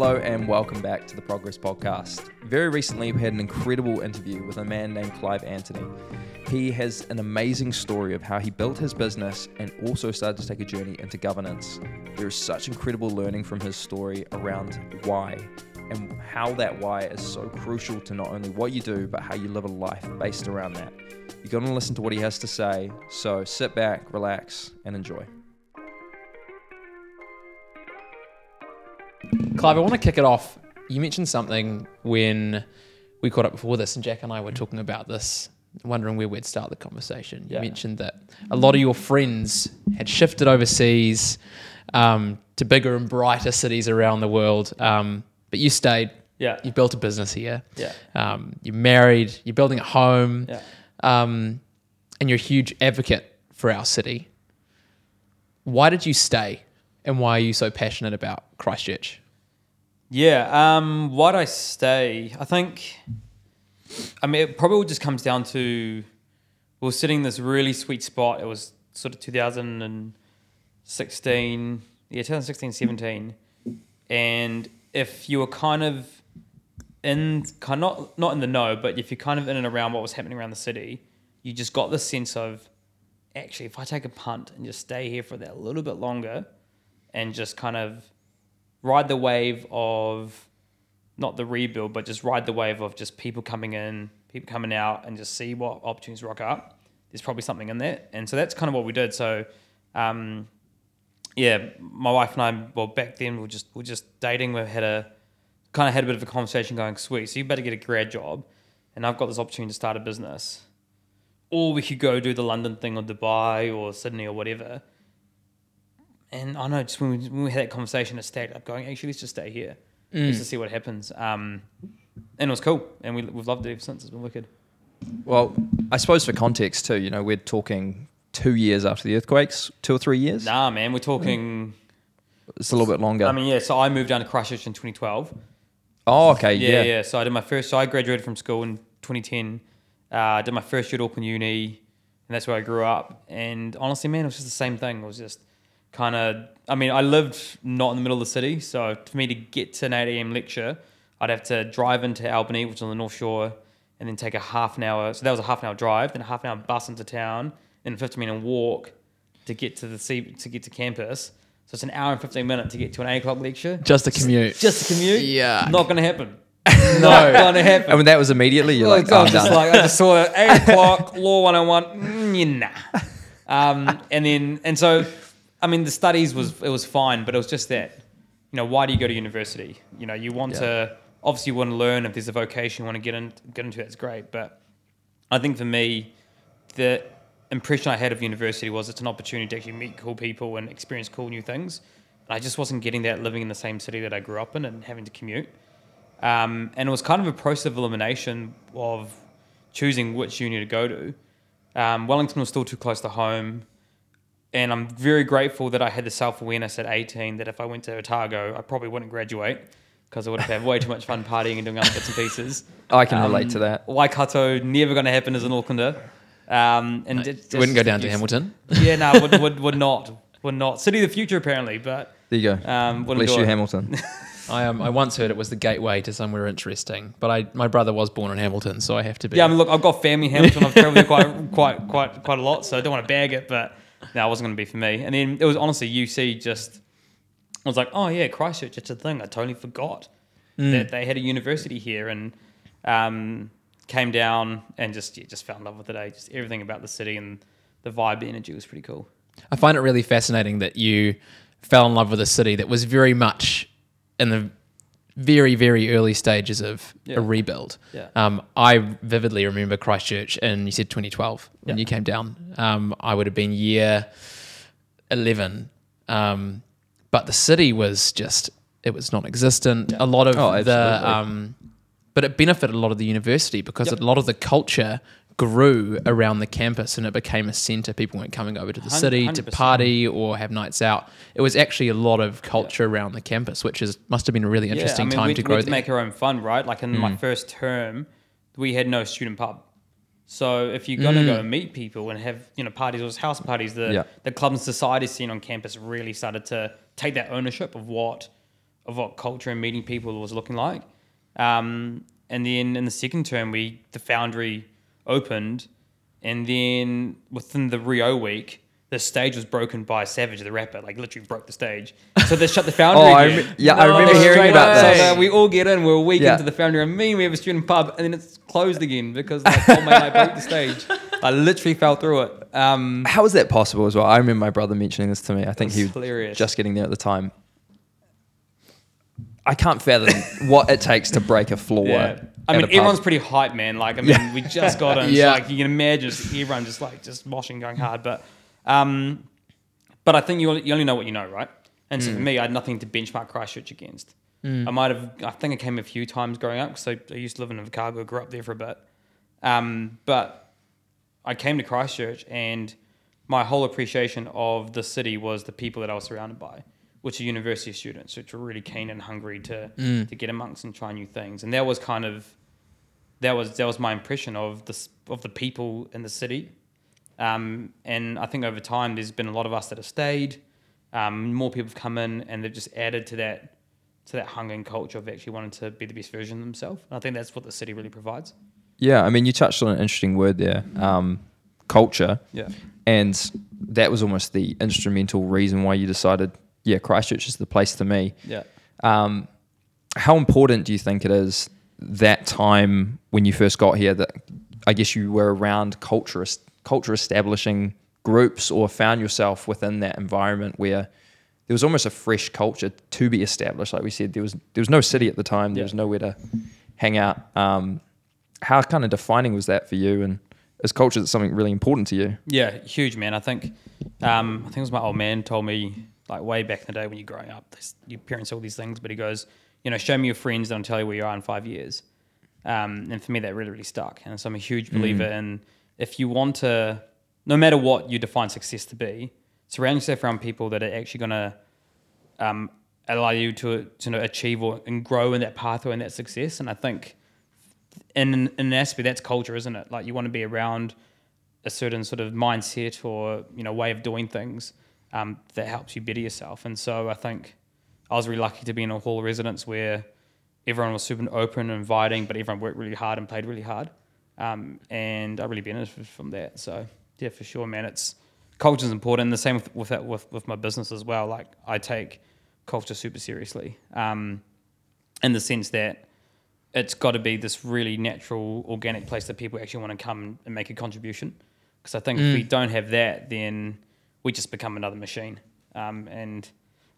Hello and welcome back to the Progress Podcast. Very recently, we had an incredible interview with a man named Clive Antony. He has an amazing story of how he built his business and also started to take a journey into governance. There is such incredible learning from his story around why and how that why is so crucial to not only what you do, but how you live a life based around that. You're going to listen to what he has to say, so sit back, relax, and enjoy. Clive, I want to kick it off. You mentioned something when we caught up before this, and Jack and I were talking about this, wondering where we'd start the conversation. You Yeah. mentioned that a lot of your friends had shifted overseas um, to bigger and brighter cities around the world, um, but you stayed. Yeah. You built a business here. Yeah. Um, you're married. You're building a home. Yeah. Um, and you're a huge advocate for our city. Why did you stay, and why are you so passionate about Christchurch? Yeah. Um, why'd I stay? I think, I mean, it probably just comes down to we were sitting in this really sweet spot. It was sort of 2016, yeah, 2016, 17. And if you were kind of in, kind of not, not in the know, but if you're kind of in and around what was happening around the city, you just got this sense of, actually, if I take a punt and just stay here for that little bit longer and just kind of ride the wave of not the rebuild, but just ride the wave of just people coming in, people coming out, and just see what opportunities rock up. There's probably something in there, and so that's kind of what we did. So, um, yeah, my wife and I, well, back then we were just we were just dating. We had a kind of had a bit of a conversation going, sweet. So you better get a grad job, and I've got this opportunity to start a business, or we could go do the London thing or Dubai or Sydney or whatever. And I know just when we, when we had that conversation, it stayed up going, actually, let's just stay here just to see what happens. Um, and it was cool, and we, we've loved it ever since. It's been wicked. Well, I suppose for context too, you know, we're talking two years after the earthquakes, two or three years. Nah, man, we're talking. It's a little bit longer. I mean, yeah. So I moved down to Christchurch in 2012. oh, okay, Yeah, yeah. yeah. So I did my first. So I graduated from school in 2010. Uh, I did my first year at Auckland Uni, and that's where I grew up. And honestly, man, it was just the same thing. It was just kind of. I mean, I lived not in the middle of the city, so for me to get to an 8 a.m. lecture, I'd have to drive into Albany, which is on the North Shore, and then take a half an hour. So that was a half an hour drive, then a half an hour bus into town, then a 15 minute walk to get to the sea, to get to campus. So it's an hour and 15 minutes to get to an 8 o'clock lecture. Just a commute. Just a commute. Yeah. Not going to happen. No. Not going to happen. And when that was immediately, you're Well, like, I oh, was just like, I just saw it, 8 o'clock, Law 101, mm, yeah, nah. Um, and then, and so, I mean, the studies was, it was fine, but it was just that, you know, why do you go to university? You know, you want to, obviously you want to learn if there's a vocation you want to get, in, get into, that's great. But I think for me, the impression I had of university was it's an opportunity to actually meet cool people and experience cool new things. And I just wasn't getting that living in the same city that I grew up in and having to commute. Um, and it was kind of a process of elimination of choosing which uni to go to. Um, Wellington was still too close to home. And I'm very grateful that I had the self awareness at 18 that if I went to Otago, I probably wouldn't graduate because I would have had way too much fun partying and doing other bits and pieces. I can Um, relate to that. Waikato never going to happen as an Aucklander. Um, and it just- Wouldn't go down to you- Hamilton. Yeah, no, would, would, would not. Would not. City of the future, apparently, but There you go. um, wouldn't Bless you, it. Hamilton. I um, I once heard it was the gateway to somewhere interesting, but I my brother was born in Hamilton, so I have to be. Yeah, I mean, look, I've got family in Hamilton. I've travelled there quite, quite, quite, quite a lot, so I don't want to bag it, but no, it wasn't going to be for me. And then it was honestly UC. Just I was like, oh yeah, Christchurch, it's a thing. I totally forgot that they had a university here, and um, came down and just yeah, just fell in love with it. Eh? Just everything about the city and the vibe, the energy was pretty cool. I find it really fascinating that you fell in love with a city that was very much in the very, very early stages of Yeah. a rebuild. Yeah. Um, I vividly remember Christchurch, and you said 2012 when Yeah. you came down. Um, I would have been year 11. Um, but the city was just, it was non existent. A lot of Oh, the, um, but it benefited a lot of the university because Yep. a lot of the culture grew around the campus and it became a center. People weren't coming over to the city to 100%. party or have nights out. It was actually a lot of culture around the campus, which is must have been a really interesting yeah, I mean, time we, to we grow had to make our own fun, right? Like in my first term, we had no student pub. So if you're gonna go and meet people and have you know parties or house parties, the Yeah. the club and society scene on campus really started to take that ownership of what of what culture and meeting people was looking like. Um, and then in the second term, we the foundry opened, and then within the Rio week, the stage was broken by Savage the rapper, like literally broke the stage. So they shut the foundry. Oh, I again. rem- yeah, I remember Straight hearing about up. this. So, uh, we all get in. We're a week Yeah. into the foundry. and me, we have a student pub, and then it's closed again because like, oh my, I broke the stage. I literally fell through it. Um, How is that possible as well? I remember my brother mentioning this to me. I think It's he was hilarious. just getting there at the time. I can't fathom what it takes to break a floor. Yeah. I mean, everyone's pretty hype, man. Like, I mean, we just got him. Yeah. Like, you can imagine just everyone just like just moshing, going hard. But, um, but I think you only, you only know what you know, right? And so for me, I had nothing to benchmark Christchurch against. I might have. I think I came a few times growing up because I, I used to live in Chicago, grew up there for a bit. Um, but I came to Christchurch, and my whole appreciation of the city was the people that I was surrounded by, which are university students, which were really keen and hungry to to get amongst and try new things. And that was kind of that was that was my impression of this of the people in the city. Um, and I think over time, there's been a lot of us that have stayed. Um, more people have come in, and they've just added to that to that hunger and culture of actually wanting to be the best version of themselves. And I think that's what the city really provides. Yeah, I mean, you touched on an interesting word there, um, culture, Yeah. and that was almost the instrumental reason why you decided, yeah, Christchurch is the place to me. Yeah. Um, how important do you think it is that time when you first got here that I guess you were around culture culture establishing groups or found yourself within that environment where there was almost a fresh culture to be established. Like we said, there was there was no city at the time. There Yeah. was nowhere to hang out. Um, how kind of defining was that for you? And is culture something really important to you? Yeah, huge man. I think, um, I think it was my old man told me like way back in the day when you're growing up, this, your parents all these things, but he goes, you know, show me your friends, and I'll tell you where you are in five years. Um, and for me, that really, really stuck. And so I'm a huge believer in if you want to, no matter what you define success to be, surround yourself around people that are actually going to um, allow you to to know, achieve or and grow in that pathway and that success. And I think in in an aspect that's culture, isn't it? Like you want to be around a certain sort of mindset or you know way of doing things um, that helps you better yourself. And so I think I was really lucky to be in a hall residence where everyone was super open and inviting, but everyone worked really hard and played really hard. Um, and I really benefited from that. So yeah, for sure, man. It's culture is important. The same with with, that, with with my business as well. Like I take culture super seriously, um, in the sense that it's got to be this really natural, organic place that people actually want to come and make a contribution. Because I think if we don't have that, then we just become another machine. Um, and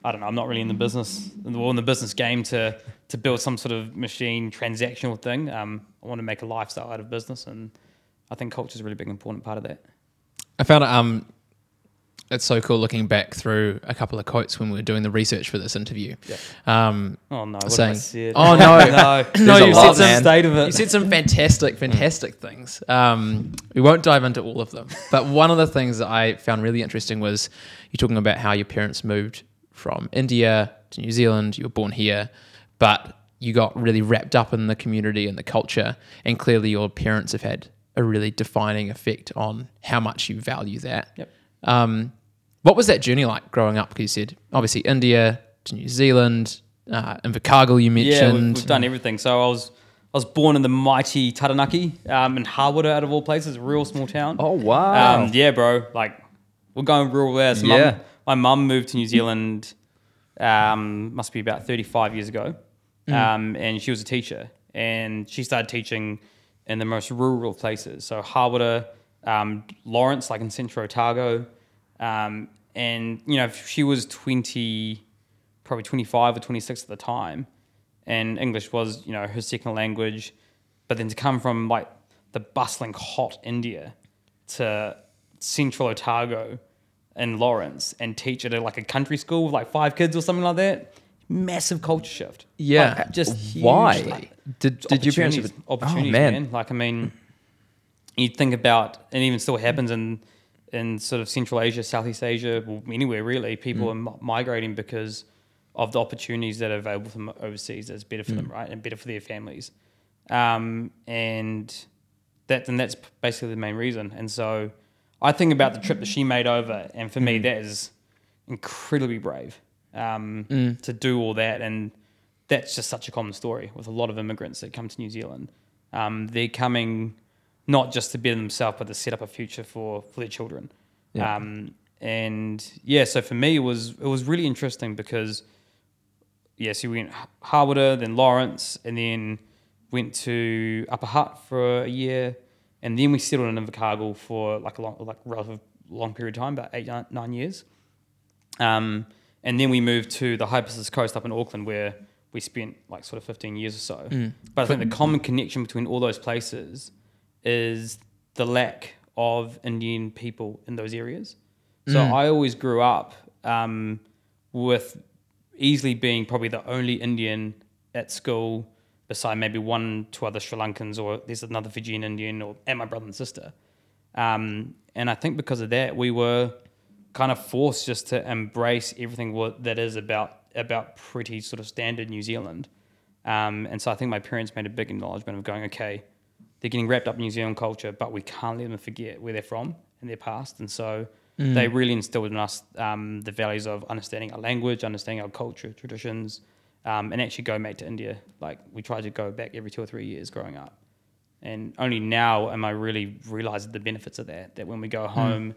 I don't know. I'm not really in the business, well, in the business game to to build some sort of machine transactional thing. Um, I want to make a lifestyle out of business, and I think culture is a really big important part of that. I found it um it's so cool looking back through a couple of quotes when we were doing the research for this interview. Yeah. Um Oh no! What saying, said? Oh no, no, no, you lot, said some state of it. You said some fantastic, fantastic things. Um, we won't dive into all of them, but one of the things that I found really interesting was you talking about how your parents moved from India to New Zealand. You were born here, but you got really wrapped up in the community and the culture, and clearly your parents have had a really defining effect on how much you value that. Yep. Um, what was that journey like growing up? Because you said obviously India to New Zealand, uh, Invercargill you Yeah, mentioned. we've, we've done everything. So I was I was born in the mighty Taranaki um, in Harwood, out of all places, a real small town. Oh wow! Um, yeah, bro. Like we're going rural there. So Yeah. mum, my mum moved to New Zealand. Um, must be about thirty-five years ago, um, and she was a teacher, and she started teaching in the most rural places. So Harwood, um, Lawrence, like in Central Otago, um, and you know she was twenty, probably twenty-five or twenty-six at the time, and English was you know her second language, but then to come from like the bustling hot India to Central Otago in Lawrence and teach at a, like a country school with like five kids or something like that. Massive culture shift. Yeah. Like, just Why? hugely. Did did your parents? Opportunities- oh man! man. Like I mean, you think about, and even still happens in in sort of Central Asia, Southeast Asia, well, anywhere really. People Mm. are mi- migrating because of the opportunities that are available from overseas. That's better for them, Mm. right, and better for their families. Um, and that and that's basically the main reason. And so, I think about the trip that she made over, and for me, Mm. that is incredibly brave um, to do all that and that's just such a common story with a lot of immigrants that come to New Zealand. Um, they're coming not just to better themselves, but to set up a future for, for their children. Yeah. Um, and yeah, so for me, it was it was really interesting because yes, we went Harwood, then Lawrence, and then went to Upper Hutt for a year, and then we settled in Invercargill for like a long, like relative long period of time, about eight nine years. Um, and then we moved to the Pacific Coast up in Auckland, where we spent like sort of 15 years or so. Mm. But I think the common connection between all those places is the lack of Indian people in those areas. So Mm. I always grew up um, with easily being probably the only Indian at school, beside maybe one, two other Sri Lankans, or there's another Fijian Indian, or and my brother and sister. Um, and I think because of that, we were kind of forced just to embrace everything what, that is about about pretty sort of standard New Zealand. Um, and so I think my parents made a big acknowledgement of going, okay, they're getting wrapped up in New Zealand culture, but we can't let them forget where they're from and their past. And so they really instilled in us um, the values of understanding our language, understanding our culture, traditions, um, and actually go back to India. Like we tried to go back every two or three years growing up. And only now am I really realizing the benefits of that. That when we go home,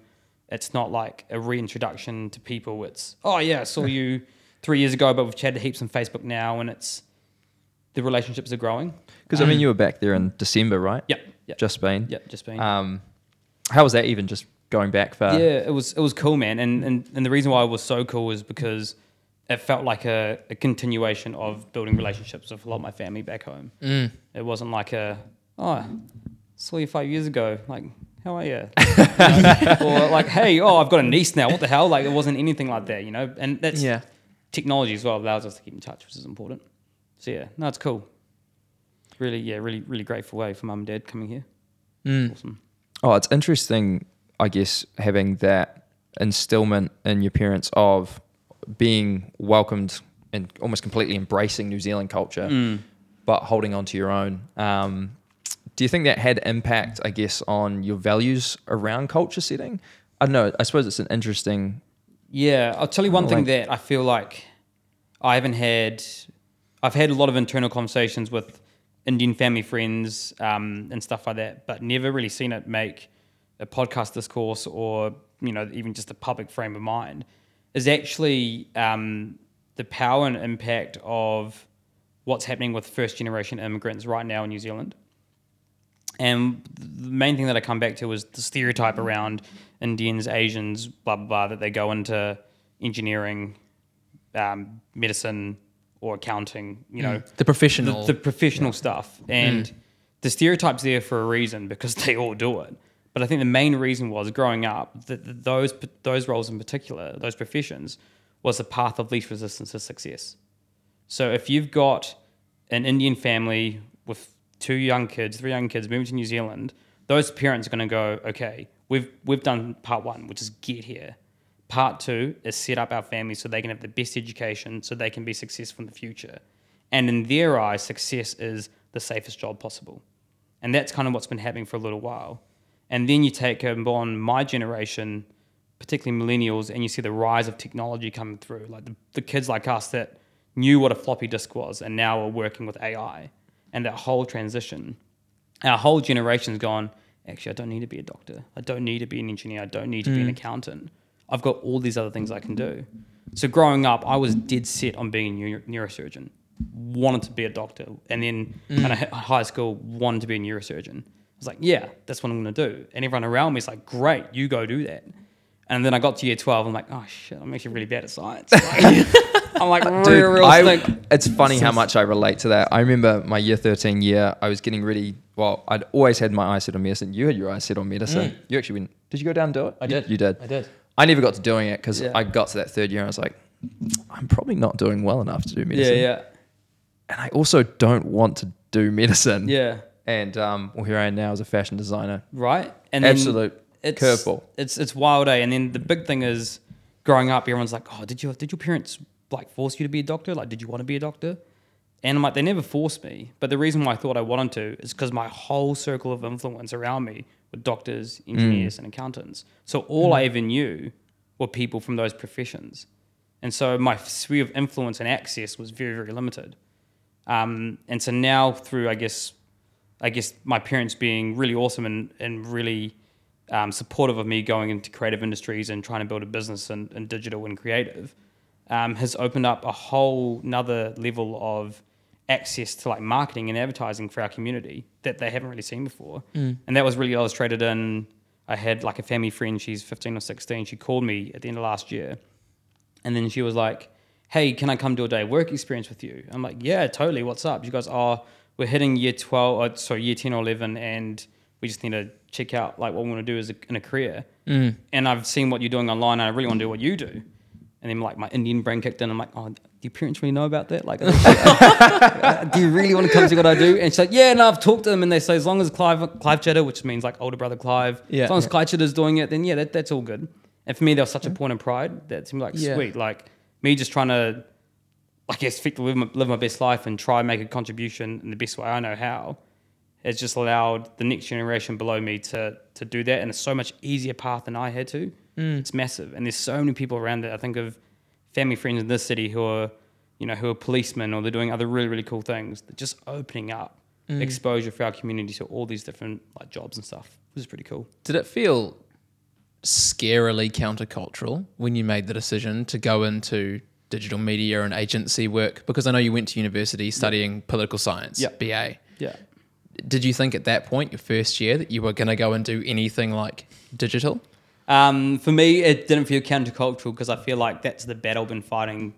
it's not like a reintroduction to people. It's oh yeah, I saw you three years ago, but we've chatted heaps on Facebook now, and it's the relationships are growing. Because I mean, you were back there in December, right? Yep, yep, Just been. yep. Just being Um, how was that even just going back far? yeah, it was it was cool, man. And and and the reason why it was so cool is because it felt like a, a continuation of building relationships with a lot of my family back home. Mm. It wasn't like a oh, saw you five years ago. Like, how are you? You know? or like, hey, oh, I've got a niece now. What the hell? Like, it wasn't anything like that, you know. And that's Yeah. technology as well allows us to keep in touch, which is important. So yeah, no, it's cool. Really, yeah, really, really grateful way for mum and dad coming here. Mm. Awesome. Oh, it's interesting, I guess, having that instillment in your parents of being welcomed and almost completely embracing New Zealand culture, Mm. but holding on to your own. Um, do you think that had impact, I guess, on your values around culture setting? I don't know. I suppose it's an interesting. Yeah, I'll tell you one thing that I feel like I haven't had. I've had a lot of internal conversations with Indian family friends um, and stuff like that, but never really seen it make a podcast discourse or you know even just a public frame of mind. Is actually um, the power and impact of what's happening with first generation immigrants right now in New Zealand. And the main thing that I come back to is the stereotype around Indians, Asians, blah blah blah, that they go into engineering, um, medicine, or accounting. You know, The professional. the, the professional stuff. And the stereotype's there for a reason because they all do it. But I think the main reason was growing up that those those roles in particular, those professions, was the path of least resistance to success. So if you've got an Indian family with two young kids, three young kids moving to New Zealand, those parents are going to go, okay, we've we've done part one, which is get here. Part two is set up our family so they can have the best education, so they can be successful in the future. And in their eyes, success is the safest job possible. And that's kind of what's been happening for a little while. And then you take on my generation, particularly millennials, and you see the rise of technology coming through. Like the, the kids like us that knew what a floppy disk was and now are working with AI. And that whole transition, our whole generation's gone, actually, I don't need to be a doctor. I don't need to be an engineer. I don't need to be an mm. accountant. I've got all these other things I can do. So growing up, I was dead set on being a neuro- neurosurgeon. Wanted to be a doctor, and then mm. kind of high school wanted to be a neurosurgeon. I was like, yeah, that's what I'm going to do. And everyone around me is like, great, you go do that. And then I got to year 12, I'm like, oh shit, I'm actually really bad at science. I'm like, real, Dude, real I, stink. it's funny how much I relate to that. I remember my year 13 year, I was getting ready. Well, I'd always had my eyes set on medicine. You had your eyes set on medicine. Mm. You actually went, did you go down and do it? I You- did. You, did. I did. I never got to doing it because Yeah. I got to that third year and I was like, I'm probably not doing well enough to do medicine. Yeah, medicine. yeah, And I also don't want to do medicine. yeah. And um, well, here I am now as a fashion designer. right? And then Absolute it's, curveball. It's it's wild, eh? And then the big thing is, growing up, everyone's like, "Oh, did you did your parents like force you to be a doctor? Like, did you want to be a doctor?" And I'm like, they never forced me. But the reason why I thought I wanted to is because my whole circle of influence around me were doctors, Mm. engineers, and accountants. So all I ever knew were people from those professions. And so my sphere of influence and access was very, very limited. Um, and so now through, I guess, I guess my parents being really awesome and, and really um, supportive of me going into creative industries and trying to build a business in, in digital and creative um, has opened up a whole nother level of access to like marketing and advertising for our community that they haven't really seen before. And that was really illustrated in I had like a family friend, she's 15 or 16. She called me at the end of last year and then she was like, Hey, can I come do a day work experience with you? I'm like, Yeah, totally. What's up? She goes, Oh, we're hitting year 12, or, sorry, year 10 or 11, and we just need to check out like what we want to do as a, in a career. Mm. And I've seen what you're doing online, and I really want to do what you do. And then like my Indian brain kicked in. I'm like, oh, do your parents really know about that? Like, do you really want to come see what I do? And she's like, yeah, no, I've talked to them, and they say as long as Clive Clive Chettan, which means like older brother Clive, Yeah. as long as Yeah. Clive Chettan's doing it, then yeah, that, that's all good. And for me, there was such a point of pride that seemed like Yeah. sweet. Like me just trying to, I guess, fit- live my, live my best life and try and make a contribution in the best way I know how. Has just allowed the next generation below me to to do that, and it's so much easier path than I had to. Mm. It's massive, and there's so many people around that. I think of family friends in this city who are, you know, who are policemen or they're doing other really really cool things. They're just opening up mm. exposure for our community to all these different like jobs and stuff, which is pretty cool. Did it feel scarily countercultural when you made the decision to go into digital media and agency work? Because I know you went to university studying political science, Yep. BA. Yeah. Did you think at that point, your first year, that you were going to go and do anything like digital? Um, for me, it didn't feel countercultural because I feel like that's the battle I've been fighting,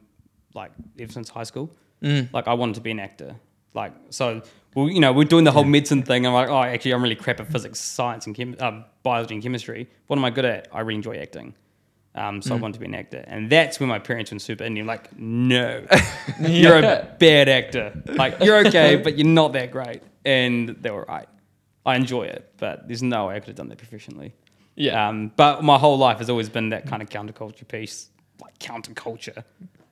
like ever since high school. Mm. Like I wanted to be an actor. Like so, well, you know, we're doing the whole medicine thing. I'm like, oh, actually, I'm really crap at physics, science, and chem- um, biology and chemistry. What am I good at? I really enjoy acting. Um, Mm. so I wanted to be an actor, and that's when my parents went super Indian. Like, no, you're a bad actor. Like, you're okay, but you're not that great. And they were right. I enjoy it, but there's no way I could have done that professionally. Yeah. Um, but my whole life has always been that kind of counterculture piece, like counterculture.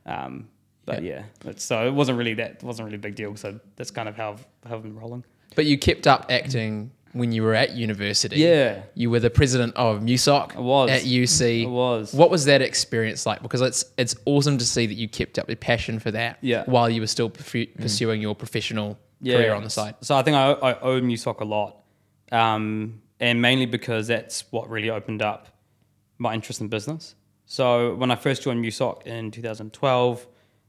Um, but yeah, it's, so it wasn't really that it wasn't really a big deal. So that's kind of how I've, how I've been rolling. But you kept up acting when you were at university. Yeah. You were the president of MUSOC I was. at UC. I was. What was that experience like? Because it's it's awesome to see that you kept up your passion for that Yeah. while you were still perfu- pursuing your professional career on the side. So I think I, I owe MUSOC a lot, um, and mainly because that's what really opened up my interest in business. So when I first joined MUSOC in 2012,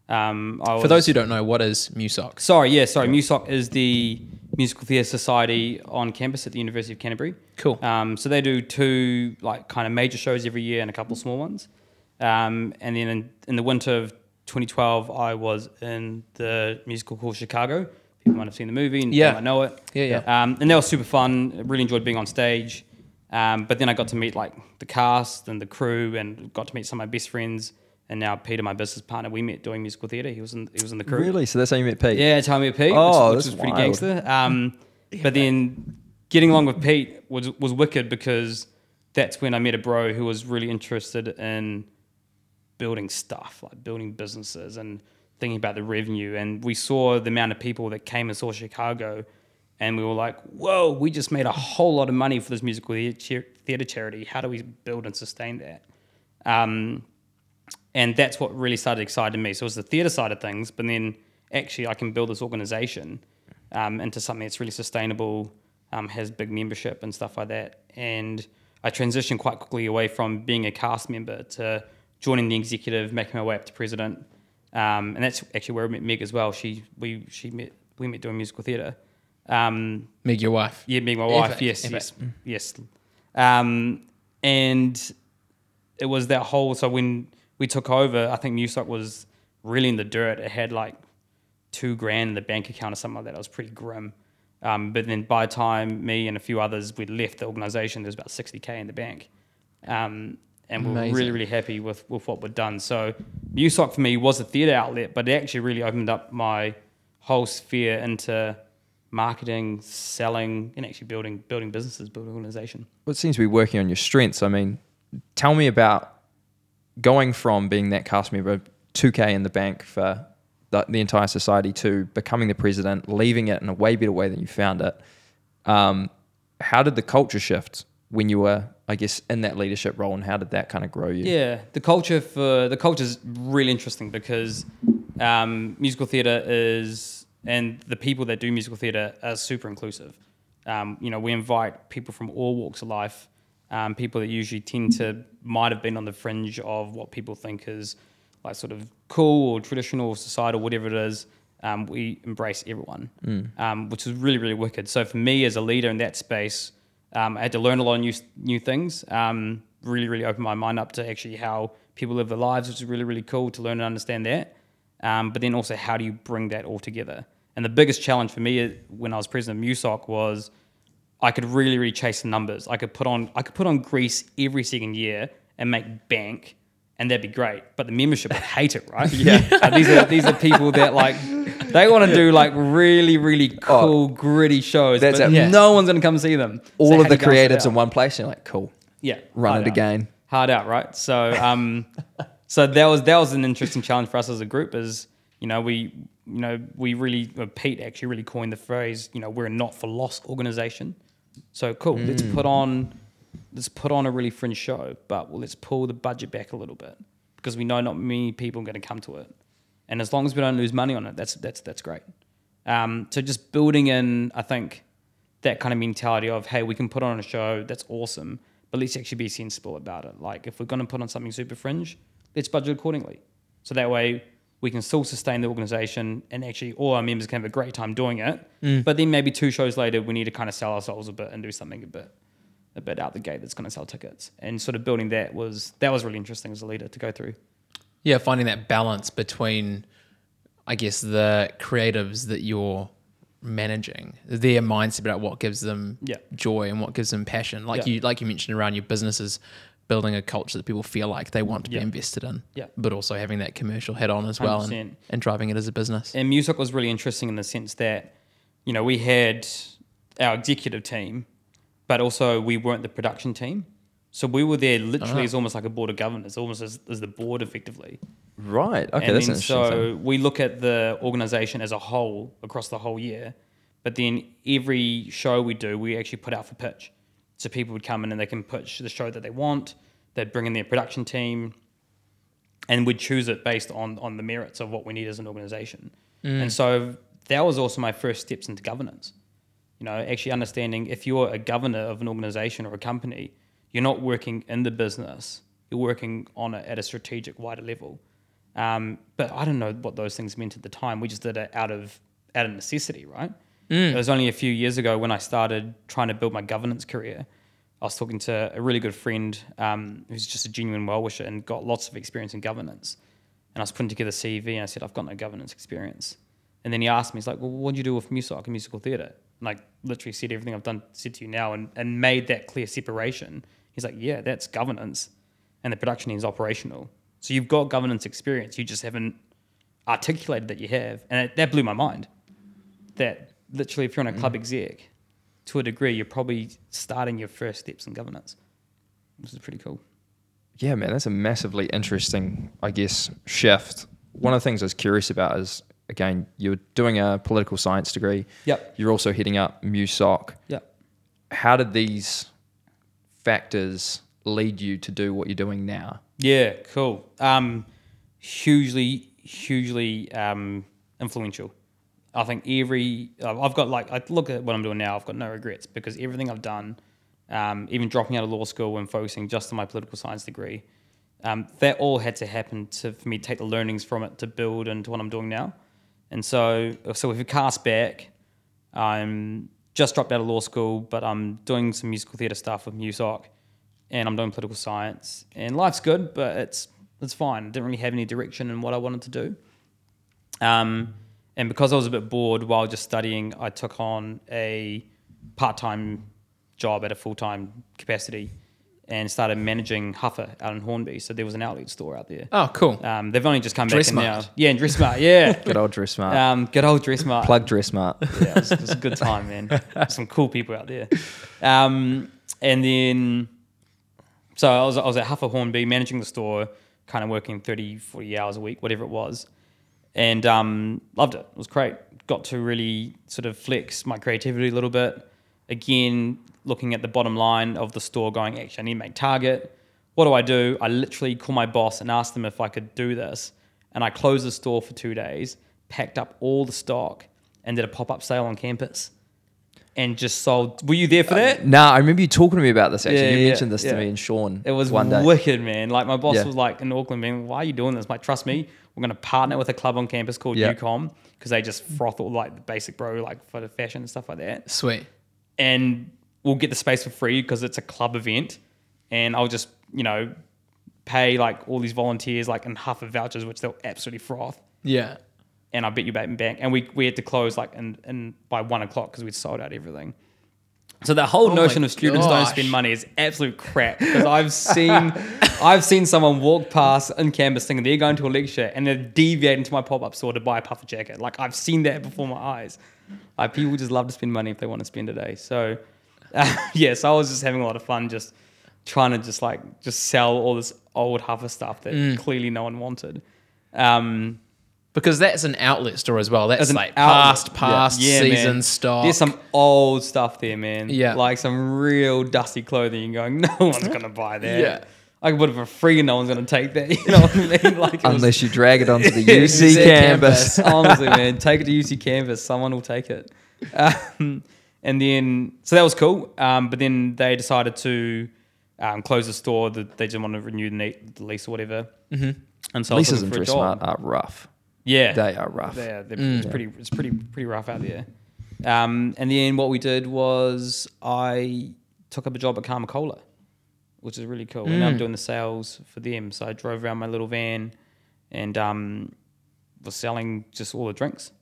um, I was, For those who don't know, what is MUSOC? Sorry, yeah, sorry. MUSOC is the Musical Theatre Society on campus at the University of Canterbury. Cool. Um, so they do two like kind of major shows every year and a couple small ones. Um, and then in, in the winter of 2012, I was in the musical called Chicago. People might have seen the movie and Yeah. might know it. Yeah, yeah. Um, and that was super fun. Really enjoyed being on stage. Um, but then I got to meet like the cast and the crew, and got to meet some of my best friends. And now Peter, my business partner, we met doing musical theatre. He was in he was in the crew. Really? So that's how you met Pete? Yeah, tell me Pete, Oh, which, which was pretty wild. gangster. Um, but then getting along with Pete was was wicked because that's when I met a bro who was really interested in building stuff, like building businesses and thinking about the revenue. And we saw the amount of people that came and saw Chicago, and we were like, "Whoa, we just made a whole lot of money for this musical theatre theatre charity. How do we build and sustain that?" Um, and that's what really started exciting me. So it was the theatre side of things, but then actually I can build this organization um, into something that's really sustainable, um, has big membership and stuff like that. And I transitioned quite quickly away from being a cast member to joining the executive, making my way up to president. Um, and that's actually where I met Meg as well. She we she met we met doing musical theatre. Um, Meg, your wife. yeah, being my wife. Epic, yes, yes, yes. Um, and it was that whole. So when we took over, I think MuSoc was really in the dirt. It had like two grand in the bank account or something like that. It was pretty grim. Um, but then by the time me and a few others we left the organization, there was about sixty k in the bank. Um, and we were really, really happy with, with what we'd done. So MuSoc for me was a theatre outlet, but it actually really opened up my whole sphere into marketing, selling, and actually building building businesses, building organization. Well, it seems to be working on your strengths. I mean, tell me about going from being that cast member, 2K in the bank for the, the entire society, to becoming the president, leaving it in a way better way than you found it. Um, how did the culture shift when you were, I guess, in that leadership role, and how did that kind of grow you? Yeah, the culture for the culture is really interesting because um, musical theatre is and the people that do musical theatre are super inclusive. Um, you know, we invite people from all walks of life, um, people that usually tend to might have been on the fringe of what people think is like sort of cool or traditional or societal, whatever it is. Um, we embrace everyone, um, which is really, really wicked. So for me as a leader in that space, um, I had to learn a lot of new new things. Um, really, really opened my mind up to actually how people live their lives, which is really, really cool to learn and understand that. Um, but then also, how do you bring that all together? And the biggest challenge for me uh, when I was president of MUSOC was I could really, really chase the numbers. I could put on I could put on Grease every second year and make bank, and that'd be great. But the membership would hate it, right? Yeah. These are these are people that like they want to do like really, really cool, gritty shows. That's but it. Yeah. no one's gonna come see them. All how of the do you balance it creatives in one place. You're like, cool. Yeah, Run it out. again. Hard out, right? So, um, so that was that was an interesting challenge for us as a group. Is you know we you know we really uh, Pete actually really coined the phrase you know we're a not for loss organization. So cool. Let's Mm. put on let's put on a really fringe show, but well, let's pull the budget back a little bit because we know not many people are going to come to it, and as long as we don't lose money on it, that's that's that's great. Um, so just building in, I think that kind of mentality of hey we can put on a show that's awesome but let's actually be sensible about it like if we're going to put on something super fringe let's budget accordingly so that way we can still sustain the organization and actually all our members can have a great time doing it mm. but then maybe two shows later we need to kind of sell ourselves a bit and do something a bit a bit out the gate that's going to sell tickets and sort of building that was that was really interesting as a leader to go through Yeah, finding that balance between, I guess, the creatives that you're managing, their mindset about what gives them Yeah. joy and what gives them passion. Like Yeah. you, like you mentioned around your businesses, building a culture that people feel like they want to Yeah. be invested in. Yeah. but also having that commercial head on as well and, 100%. and driving it as a business. And MUSOC was really interesting in the sense that, you know, we had our executive team, but also we weren't the production team. So we were there literally Ah. as almost like a board of governors, almost as, as the board effectively. Right. Okay, and that's then interesting. so we look at the organization as a whole across the whole year, but then every show we do, we actually put out for pitch. So people would come in and they can pitch the show that they want. They'd bring in their production team, and we'd choose it based on on the merits of what we need as an organization. And so that was also my first steps into governance. You know, actually understanding if you're a governor of an organization or a company, you're not working in the business, you're working on it at a strategic, wider level. Um, but I don't know what those things meant at the time. We just did it out of out of necessity, right? It was only a few years ago when I started trying to build my governance career. I was talking to a really good friend um, who's just a genuine well wisher and got lots of experience in governance. And I was putting together a CV and I said, I've got no governance experience. And then he asked me, he's like, well, what do you do with MUSOC and musical theatre? And I literally said everything I've done, said to you now and, and made that clear separation. He's like, yeah, that's governance. And the production is operational. So you've got governance experience. You just haven't articulated that you have. And it, that blew my mind. That literally, if you're on a club exec, to a degree, you're probably starting your first steps in governance, which is pretty cool. Yeah, man, that's a massively interesting, I guess, shift. One of the things I was curious about is, again, you're doing a political science degree. Yep. You're also heading up MUSOC. Yeah. How did these factors lead you to do what you're doing now? Yeah, cool. Um, hugely, hugely um, influential. I think every I've got like I look at what I'm doing now. I've got no regrets because everything I've done, um, even dropping out of law school and focusing just on my political science degree, um, that all had to happen to for me to take the learnings from it to build into what I'm doing now. And so, so if you cast back, I'm just dropped out of law school, but I'm doing some musical theatre stuff with MUSOC, and I'm doing political science, and life's good, but it's it's fine. I didn't really have any direction in what I wanted to do. Um, and because I was a bit bored while just studying, I took on a part-time job at a full-time capacity, and started managing Huffer out in Hornby. So there was an outlet store out there. Oh, cool. Um, they've only just come back in now. Yeah, and Dressmart. Yeah. Good old Dress Smart. Um, good old Dressmart. Plug Dress Smart. Yeah, it was, it was a good time, man. Some cool people out there. Um, and then, so I was, I was at Huffer Hornby managing the store, kind of working 30, 40 hours a week, whatever it was. And um, loved it. It was great. Got to really sort of flex my creativity a little bit. Again, looking at the bottom line of the store, going, actually, I need to make target. What do I do? I literally call my boss and ask them if I could do this. And I closed the store for two days, packed up all the stock, and did a pop up sale on campus, and just sold. Were you there for that? Uh, nah, I remember you talking to me about this. Actually, Yeah, you yeah, mentioned this to me and Sean. It was one day. wicked, man. Like my boss Yeah. was like in Auckland, man, why are you doing this? I'm like, trust me, we're gonna partner with a club on campus called Yeah. UCOM because they just froth all like the basic bro, like for the fashion and stuff like that. Sweet. And we'll get the space for free because it's a club event, and I'll just you know pay like all these volunteers like in half of vouchers, which they'll absolutely froth. Yeah. And I bet you back bank, and we we had to close like and in by one o'clock because we'd sold out everything. So the whole Oh notion of students don't spend money is absolute crap because I've seen I've seen someone walk past in campus thinking they're going to a lecture and they're deviating to my pop up store to buy a puffer jacket. Like I've seen that before my eyes. Like people just love to spend money if they want to spend a day. So uh, yeah, so I was just having a lot of fun just trying to just like just sell all this old Huffer stuff that Mm. clearly no one wanted. Um, Because that's an outlet store as well. That's as an like outlet. past, past Yeah, season man. stock. There's some old stuff there, man. Yeah. Like some real dusty clothing. You're going, no one's going to buy that. Yeah. I could put it for free and no one's going to take that. You know what I mean? Like, it was- Unless you drag it onto the UC UC campus. Honestly, man, take it to UC campus. Someone will take it. Um, and then, so that was cool. Um, but then they decided to um, close the store. That they didn't want to renew the, ne- the lease or whatever. Mm-hmm. And so I was Leases looking in for a job. Dressmart are rough. Yeah, They are rough. yeah, they're- it's pretty. It's pretty pretty rough out there. Um, and then what we did was I took up a job at Karma Cola, which is really cool. And I'm doing the sales for them. So I drove around my little van and um, was selling just all the drinks.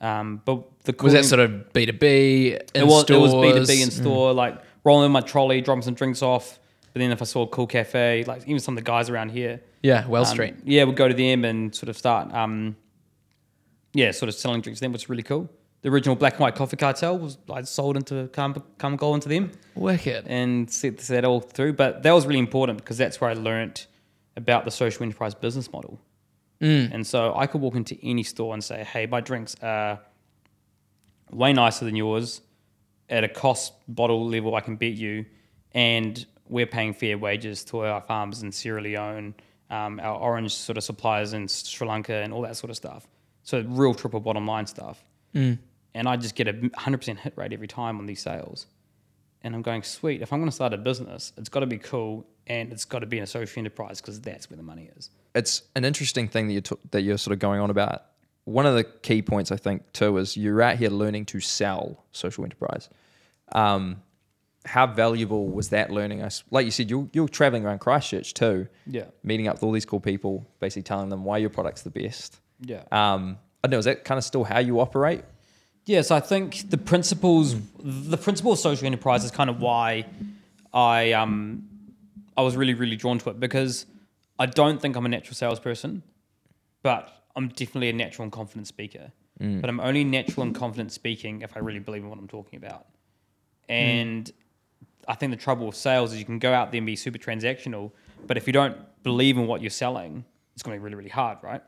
Um, but the cool was that sort of B two B? it was it was B two B in store, like rolling in my trolley, dropping some drinks off. But then if I saw a cool cafe, like even some of the guys around here, Yeah, Well um, Street. Yeah, we'd go to them and sort of start, um, yeah, sort of selling drinks to them, which is really cool. The original Black and White Coffee Cartel was I sold into come come goal into them Wicked. and set that all through. But that was really important because that's where I learnt about the social enterprise business model. And so I could walk into any store and say, "Hey, my drinks are way nicer than yours at a cost bottle level. I can beat you, and we're paying fair wages to our farmers in Sierra Leone, um, our orange sort of suppliers in Sri Lanka, and all that sort of stuff. So real triple bottom line stuff. And I just get a hundred percent hit rate every time on these sales. And I'm going, sweet. If I'm going to start a business, it's got to be cool, and it's got to be in a social enterprise because that's where the money is. it's an interesting thing that you took that you're sort of going on about. One of the key points I think too is you're out here learning to sell social enterprise. Um, how valuable was that learning? I like you said, you're, you're traveling around Christchurch too, Yeah. meeting up with all these cool people, basically telling them why your product's the best. Yeah. Um, I don't know, is that kind of still how you operate? Yes, I think the principles, the principle of social enterprise is kind of why I um I was really really drawn to it because I don't think I'm a natural salesperson, but I'm definitely a natural and confident speaker. But I'm only natural and confident speaking if I really believe in what I'm talking about. And I think the trouble with sales is you can go out there and be super transactional, but if you don't believe in what you're selling, it's going to be really really hard, right?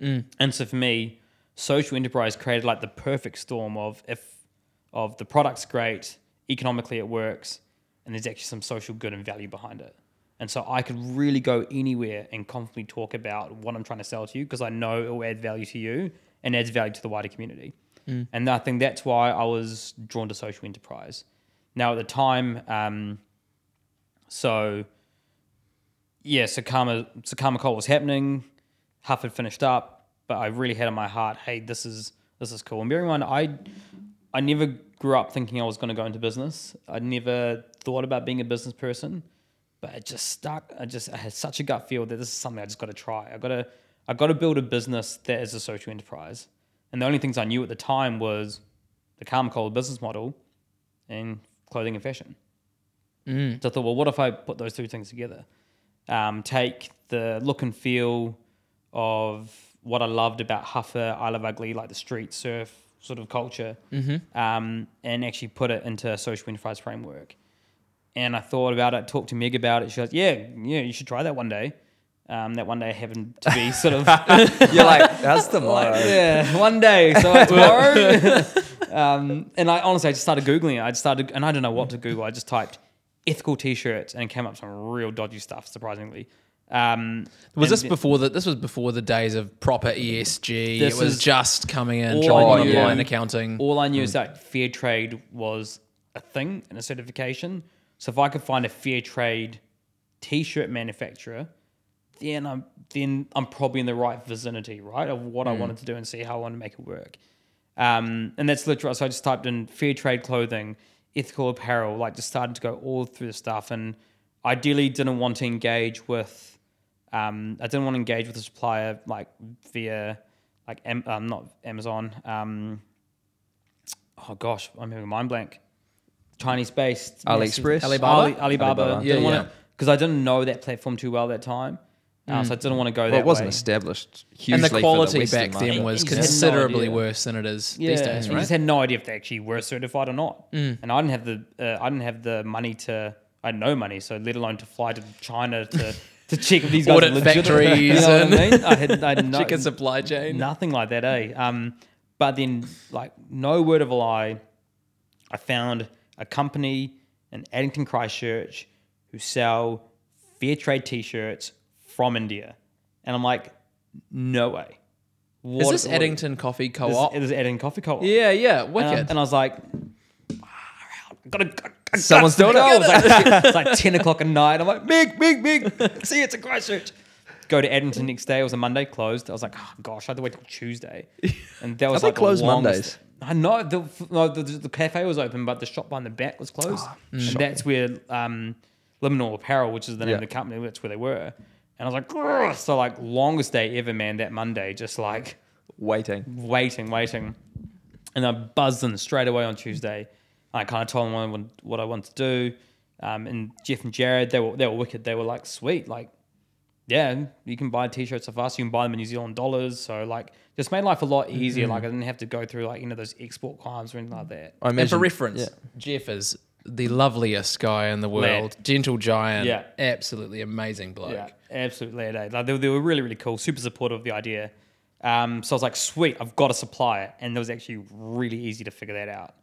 Mm. And so for me, social enterprise created like the perfect storm of if of the product's great, economically it works, and there's actually some social good and value behind it. And so I could really go anywhere and confidently talk about what I'm trying to sell to you because I know it will add value to you and adds value to the wider community. Mm. And I think that's why I was drawn to social enterprise. Now at the time, um, so yeah, so Karma Cola was happening. Huff had finished up, but I really had in my heart, hey, this is this is cool. And bearing in mind, I I never grew up thinking I was going to go into business. I never thought about being a business person, but it just stuck. I just I had such a gut feel that this is something I just got to try. I got to I got to build a business that is a social enterprise. And the only things I knew at the time was the Karma Cola business model and clothing and fashion. So I thought, well, what if I put those two things together? Um, take the look and feel of what I loved about Huffer, I Love Ugly, like the street surf sort of culture, um, and actually put it into a social enterprise framework. And I thought about it, talked to Meg about it. She goes, "Yeah, yeah, you should try that one day." Um, that one day happened to be sort of You're like, that's the motto. yeah, one day. So tomorrow. Um, and I honestly, I just started googling it. I just started, and I don't know what to Google. I just typed ethical t-shirts, and it came up some real dodgy stuff. Surprisingly, Um, Was this before the? This was before the days of proper ESG. This it was is- just coming in, all trying knew- online accounting. All I knew is that fair trade was a thing and a certification. So if I could find a fair trade t-shirt manufacturer, then I'm then I'm probably in the right vicinity, right, of what I wanted to do and see how I want to make it work. Um, and that's literally so I just typed in fair trade clothing, ethical apparel, like just started to go all through the stuff and ideally didn't want to engage with um, I didn't want to engage with a supplier like via like um, not Amazon. Um, oh gosh, I'm having a mind blank. Chinese based AliExpress? Alibaba? Ali, Alibaba. Alibaba. Yeah, want yeah. because I didn't know that platform too well at that time. Uh, so I didn't want to go Well, that it wasn't way. established hugely and the for quality Western back then was You just had no considerably worse than it is Yeah, these days, you right? just had no idea if they actually were certified or not. And I didn't have the uh, I didn't have the money to I had no money, so let alone to fly to China to to check if these guys Audit are legitimate. factories You know what and- I mean? I had, I had no, Check a supply chain. Nothing like that, eh? Um, but then, like, no word of a lie, I found a company in Addington, Christchurch, who sell fair trade T-shirts from India, and I'm like, no way. Is What- this what- Addington Coffee This, Co-op? it is Addington Coffee Co-op. yeah, yeah, And I, wicked. and I was like, gotta, gotta, Someone's gotta doing it. It's like, it's like 10 o'clock at night. I'm like, big, big, big. See, it's a Christchurch. Go to Addington next day. It was a Monday, closed. I was like, oh, gosh, I had to wait till Tuesday. And that was they like the closed longest- Mondays? I know. The, no, the, the cafe was open, but the shop behind the back was closed. and that's where um, Liminal Apparel, which is the name Yeah. of the company, that's where they were. And I was like, "Grr." so like longest day ever, man. That Monday, just like waiting. waiting, waiting. And I buzzed in straight away on Tuesday. I kind of told them what I want, what I want to do. Um, and Jeff and Jared, they were they were wicked. They were like, sweet, like, yeah, you can buy t-shirts off us. You can buy them in New Zealand dollars. So like, just made life a lot easier. Like I didn't have to go through like you know those export crimes or anything like that. I and for reference, yeah. Jeff is the loveliest guy in the Lad. world. Gentle giant. Yeah. Absolutely amazing bloke. Yeah, absolutely. eh? Like they, were- they were really, really cool, super supportive of the idea. Um, so I was like, sweet, I've got a supplier. And it was actually really easy to figure that out.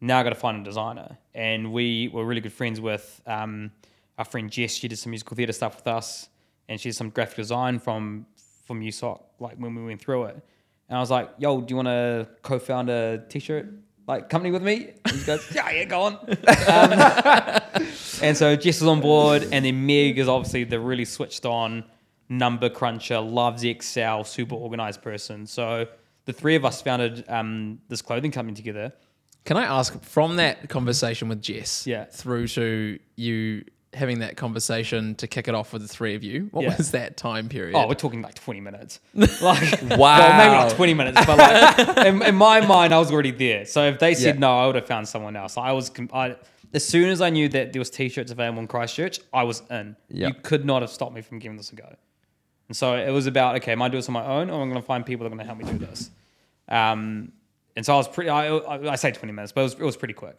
Now I got to find a designer. And we were really good friends with um, our friend Jess. She did some musical theatre stuff with us. And she did some graphic design from, from MUSOC, like when we went through it. And I was like, yo, do you want to co found a t shirt like company with me? And she goes, yeah, yeah, go on. And so Jess is on board, and then Meg is obviously the really switched on number cruncher, loves Excel, super organized person. So the three of us founded um, this clothing company together. Can I ask from that conversation with Jess Yeah. through to you having that conversation to kick it off with the three of you? What Yeah. was that time period? Oh, we're talking like 20 minutes. Like, Wow. well, maybe not 20 minutes, but like in, in my mind, I was already there. So if they said Yeah. no, I would have found someone else. I was, I, as soon as I knew that there was t-shirts available in Christchurch, I was in. Yeah. You could not have stopped me from giving this a go. And so it was about, okay, am I doing this on my own or am I going to find people that are going to help me do this? Um, and so I was pretty, I, I, I say 20 minutes, but it was, it was pretty quick.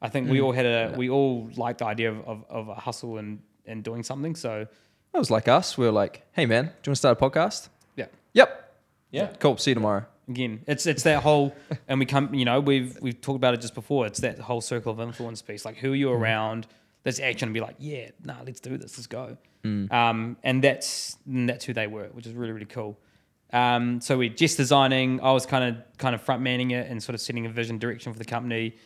I think we all had a, we all liked the idea of, of, of a hustle and, and doing something. So That was like us. We were like, hey, man, do you want to start a podcast? yeah. Yep. Yeah. Cool. See you tomorrow. Again, it's it's that whole, and we come, you know, we've we've talked about it just before. It's that whole circle of influence piece. Like, who are you around? That's actually gonna be like, yeah, nah, let's do this, let's go. Um, and that's and that's who they were, which is really really cool. Um, so we're just designing. I was kind of kind of front manning it and sort of setting a vision direction for the company.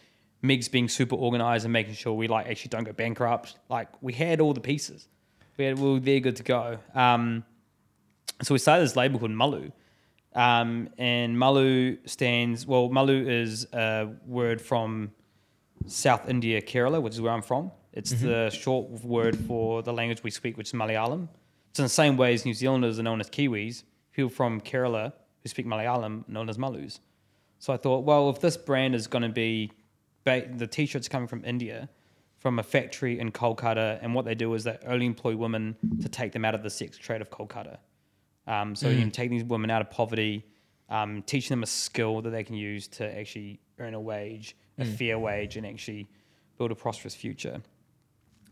Meg's being super organized and making sure we like actually don't go bankrupt. Like we had all the pieces. We had we were there good to go. Um, so we started this label called Malu. Um, and Malu stands, well, Malu is a word from South India, Kerala, which is where I'm from. It's the short word for the language we speak, which is Malayalam. It's in the same way as New Zealanders are known as Kiwis, people from Kerala who speak Malayalam known as Malus. So I thought, well, if this brand is going to be, ba- the t-shirts coming from India, from a factory in Kolkata, and what they do is they only employ women to take them out of the sex trade of Kolkata. Um, so you can take these women out of poverty, um, teaching them a skill that they can use to actually earn a wage, a fair wage, and actually build a prosperous future.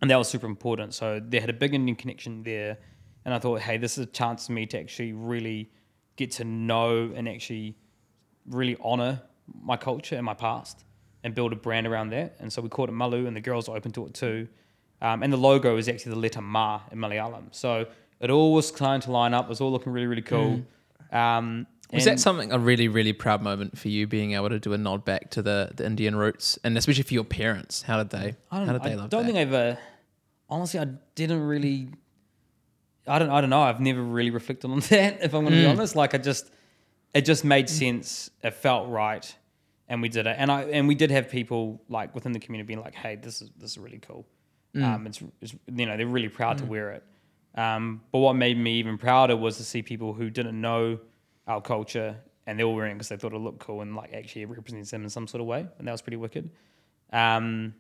And that was super important. So they had a big Indian connection there. And I thought, hey, this is a chance for me to actually really get to know and actually really honor my culture and my past and build a brand around that. And so we called it Malu, and the girls are open to it too. Um, and the logo is actually the letter Ma in Malayalam. So It all was starting to line up. It was all looking really, really cool. Um, Was that something a really, really proud moment for you being able to do a nod back to the, the Indian roots, and especially for your parents? How did they? I don't, how did I they love it? I don't that? think I've uh, honestly I didn't really I don't I don't know I've never really reflected on that if I'm going to be Mm. honest like I just it just made sense it felt right and we did it. And I and we did have people like within the community being like hey this is this is really cool. Mm. um it's, it's you know they're really proud to wear it. Um but what made me even prouder was to see people who didn't know our culture and they were wearing it because they thought it looked cool and like actually it represents them in some sort of way and that was pretty wicked. Um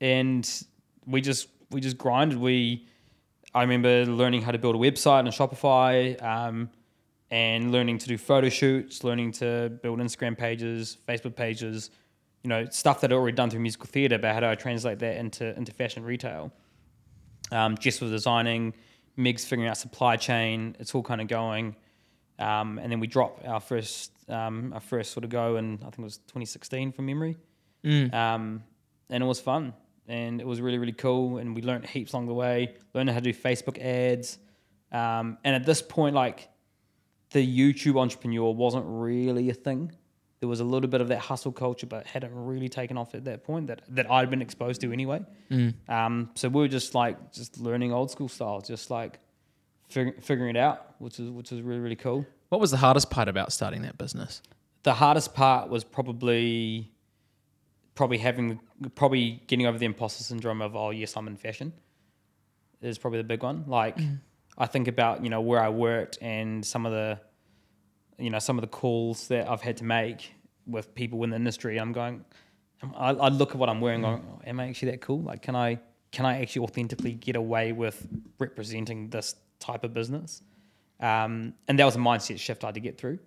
and we just we just grinded. We I remember learning how to build a website on Shopify, um, and learning to do photo shoots, learning to build Instagram pages, Facebook pages, you know, stuff that I'd already done through musical theatre, but how do I translate that into into fashion retail? Um, Jess was designing, Meg's figuring out supply chain. It's all kind of going, um, and then we drop our first um, our first sort of go, and I think it was 2016 from memory Mm. um, and it was fun and it was really really cool and we learned heaps along the way learned how to do facebook ads um, and at this point like the youtube entrepreneur wasn't really a thing there was a little bit of that hustle culture but hadn't really taken off at that point that, that i'd been exposed to anyway Mm. um, so we were just like just learning old school style just like fig- figuring it out which is which is really really cool What was the hardest part about starting that business? the hardest part was probably probably having probably getting over the imposter syndrome of oh yes I'm in fashion is probably the big one. Like I think about you know where I worked and some of the you know some of the calls that I've had to make with people in the industry. I'm going. I, I look at what I'm wearing. Going, oh, am I actually that cool? Like, can I can I actually authentically get away with representing this type of business? Um, and that was a mindset shift I had to get through.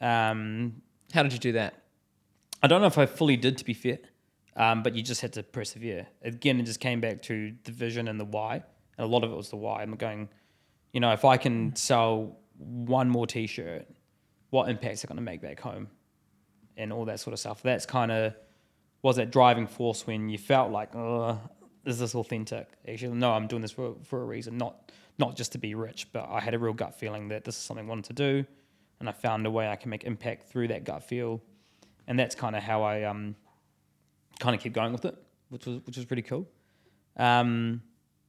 Um, How did you do that? I don't know if I fully did, to be fair, um, but you just had to persevere. Again, it just came back to the vision and the why. And a lot of it was the why. I'm going, you know, if I can sell one more T-shirt, what impact's it going to make back home, and all that sort of stuff. That's kind of was that driving force when you felt like, oh, is this authentic? Actually, no, I'm doing this for for a reason, not not just to be rich, but I had a real gut feeling that this is something I wanted to do, and I found a way I can make impact through that gut feel and that's kind of how I um, kind of keep going with it, which was which was pretty cool. Um,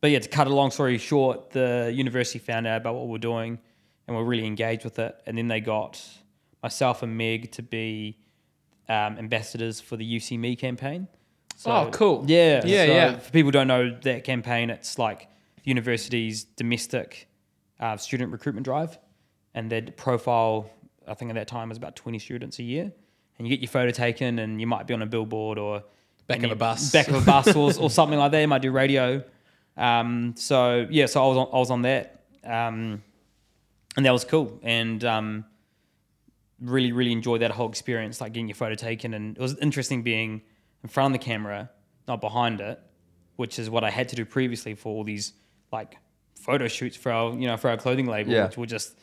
but yeah, to cut a long story short, the university found out about what we're doing, and we're really engaged with it. And then they got myself and Meg to be um, ambassadors for the UC Me campaign. Oh, cool. Yeah, Yeah, so yeah. For people who don't know that campaign, it's like the university's domestic uh, student recruitment drive, and they'd profile. I think at that time was about twenty students a year, and you get your photo taken, and you might be on a billboard or Back of a bus. back of a bus, or, or something like that. You might do radio. Um, so yeah, so I was on, I was on that, um, and that was cool, and um, really really enjoyed that whole experience, like getting your photo taken, and it was interesting being in front of the camera, not behind it, which is what I had to do previously for all these like photo shoots for our you know for our clothing label, Yeah. which were just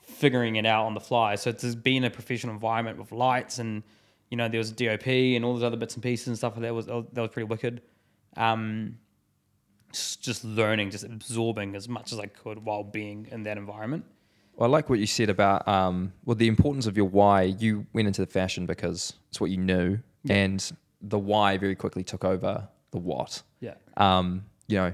figuring it out on the fly. So to be in a professional environment with lights and you know there was a DOP and all those other bits and pieces and stuff like that was that was pretty wicked. Um, just, learning, just absorbing as much as I could while being in that environment. Well, I like what you said about um, well the importance of your why. You went into the fashion because it's what you knew, and the why very quickly took over the what. Yeah. Um, you know,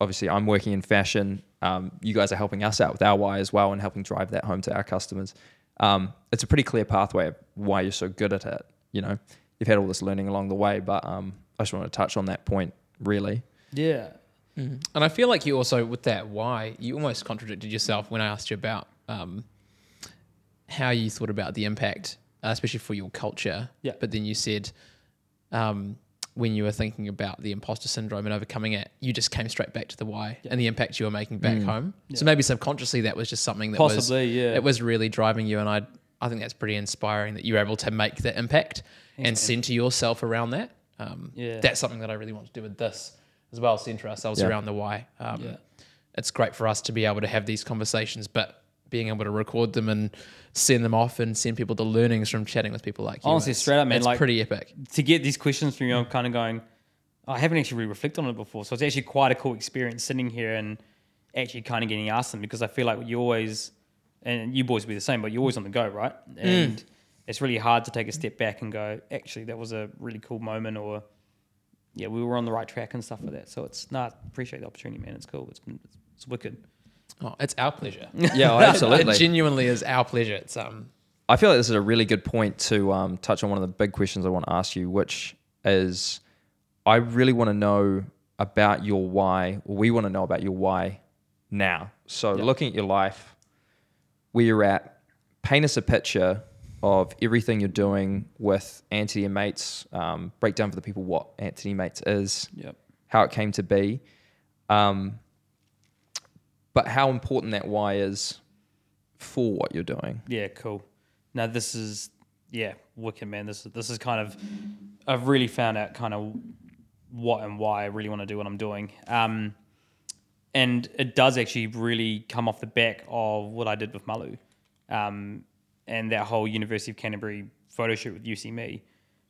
obviously I'm working in fashion. Um, you guys are helping us out with our why as well and helping drive that home to our customers. Um, it's a pretty clear pathway of why you're so good at it. You know, you've had all this learning along the way, but um, I just want to touch on that point really. Yeah. And I feel like you also, with that why, you almost contradicted yourself when I asked you about um, how you thought about the impact, uh, especially for your culture. Yeah. But then you said um, when you were thinking about the imposter syndrome and overcoming it, you just came straight back to the why and the impact you were making back home. So maybe subconsciously that was just something that was yeah. it was really driving you. And I, I think that's pretty inspiring that you were able to make that impact and center yourself around that. Um, Yeah. That's something that I really want to do with this as well, center ourselves Yeah. around the why. Um, Yeah. It's great for us to be able to have these conversations, but being able to record them and send them off and send people the learnings from chatting with people like you. Honestly, it's- straight up, man, It's like- pretty epic. to get these questions from you, I'm kind of going, I haven't actually really reflected on it before. So it's actually quite a cool experience sitting here and actually kind of getting asked them because I feel like you always, and you boys will be the same, but you're always on the go, right? And it's really hard to take a step back and go, actually, that was a really cool moment, or yeah, we were on the right track and stuff like that. So it's not appreciate the opportunity, man. It's cool. It's it's wicked. Oh, it's our pleasure. Yeah, oh, absolutely. it genuinely is our pleasure. It's um I feel like this is a really good point to um, touch on one of the big questions I want to ask you, which is I really want to know about your why. We want to know about your why now. So, Yeah. looking at your life, where you're at, paint us a picture of everything you're doing with Antony and Mates. Um, break down for the people what Antony Mates is, Yep. how it came to be, um, but how important that why is for what you're doing. Yeah, cool. Now this is yeah, wicked man. This is this is kind of I've really found out kind of what and why I really want to do what I'm doing. Um, and it does actually really come off the back of what I did with Malu, um, and that whole University of Canterbury photo shoot with UC Me,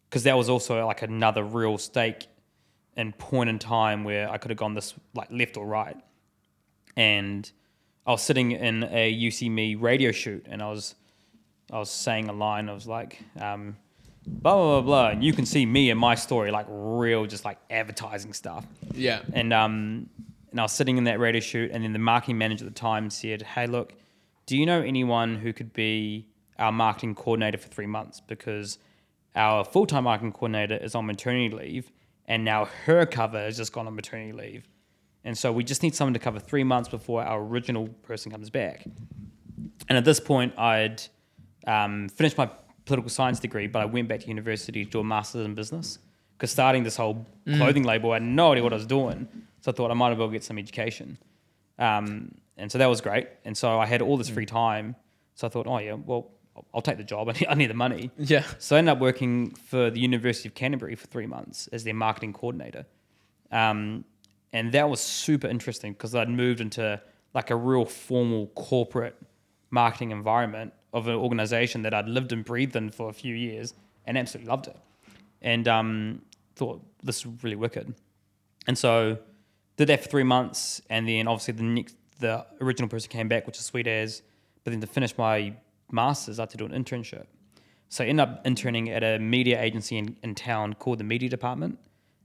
because that was also like another real stake and point in time where I could have gone this like left or right, and I was sitting in a UC Me radio shoot, and I was I was saying a line. I was like, um, blah blah blah blah, and you can see me and my story, like real, just like advertising stuff. yeah. And um, and I was sitting in that radio shoot, and then the marketing manager at the time said, "Hey, look, do you know anyone who could be our marketing coordinator for three months? Because our full time marketing coordinator is on maternity leave, and now her cover has just gone on maternity leave, and so we just need someone to cover three months before our original person comes back." And at this point, I'd um, finished my political science degree, but I went back to university to do a master's in business. Because starting this whole clothing label, I had no idea what I was doing. So I thought I might as well get some education. Um, and so that was great. And so I had all this free time. So I thought, oh, yeah, well, I'll- take the job. I need, I need the money. Yeah. So I ended up working for the University of Canterbury for three months as their marketing coordinator. Um, and that was super interesting because I'd moved into like a real formal corporate marketing environment of an organization that I'd lived and breathed in for a few years and absolutely loved it. And um, thought this is really wicked. And so did that for three months. And then obviously the next, the original person came back, which is sweet as. But then to finish my master's, I had to do an internship. So I ended up interning at a media agency in, in town called the Media Department,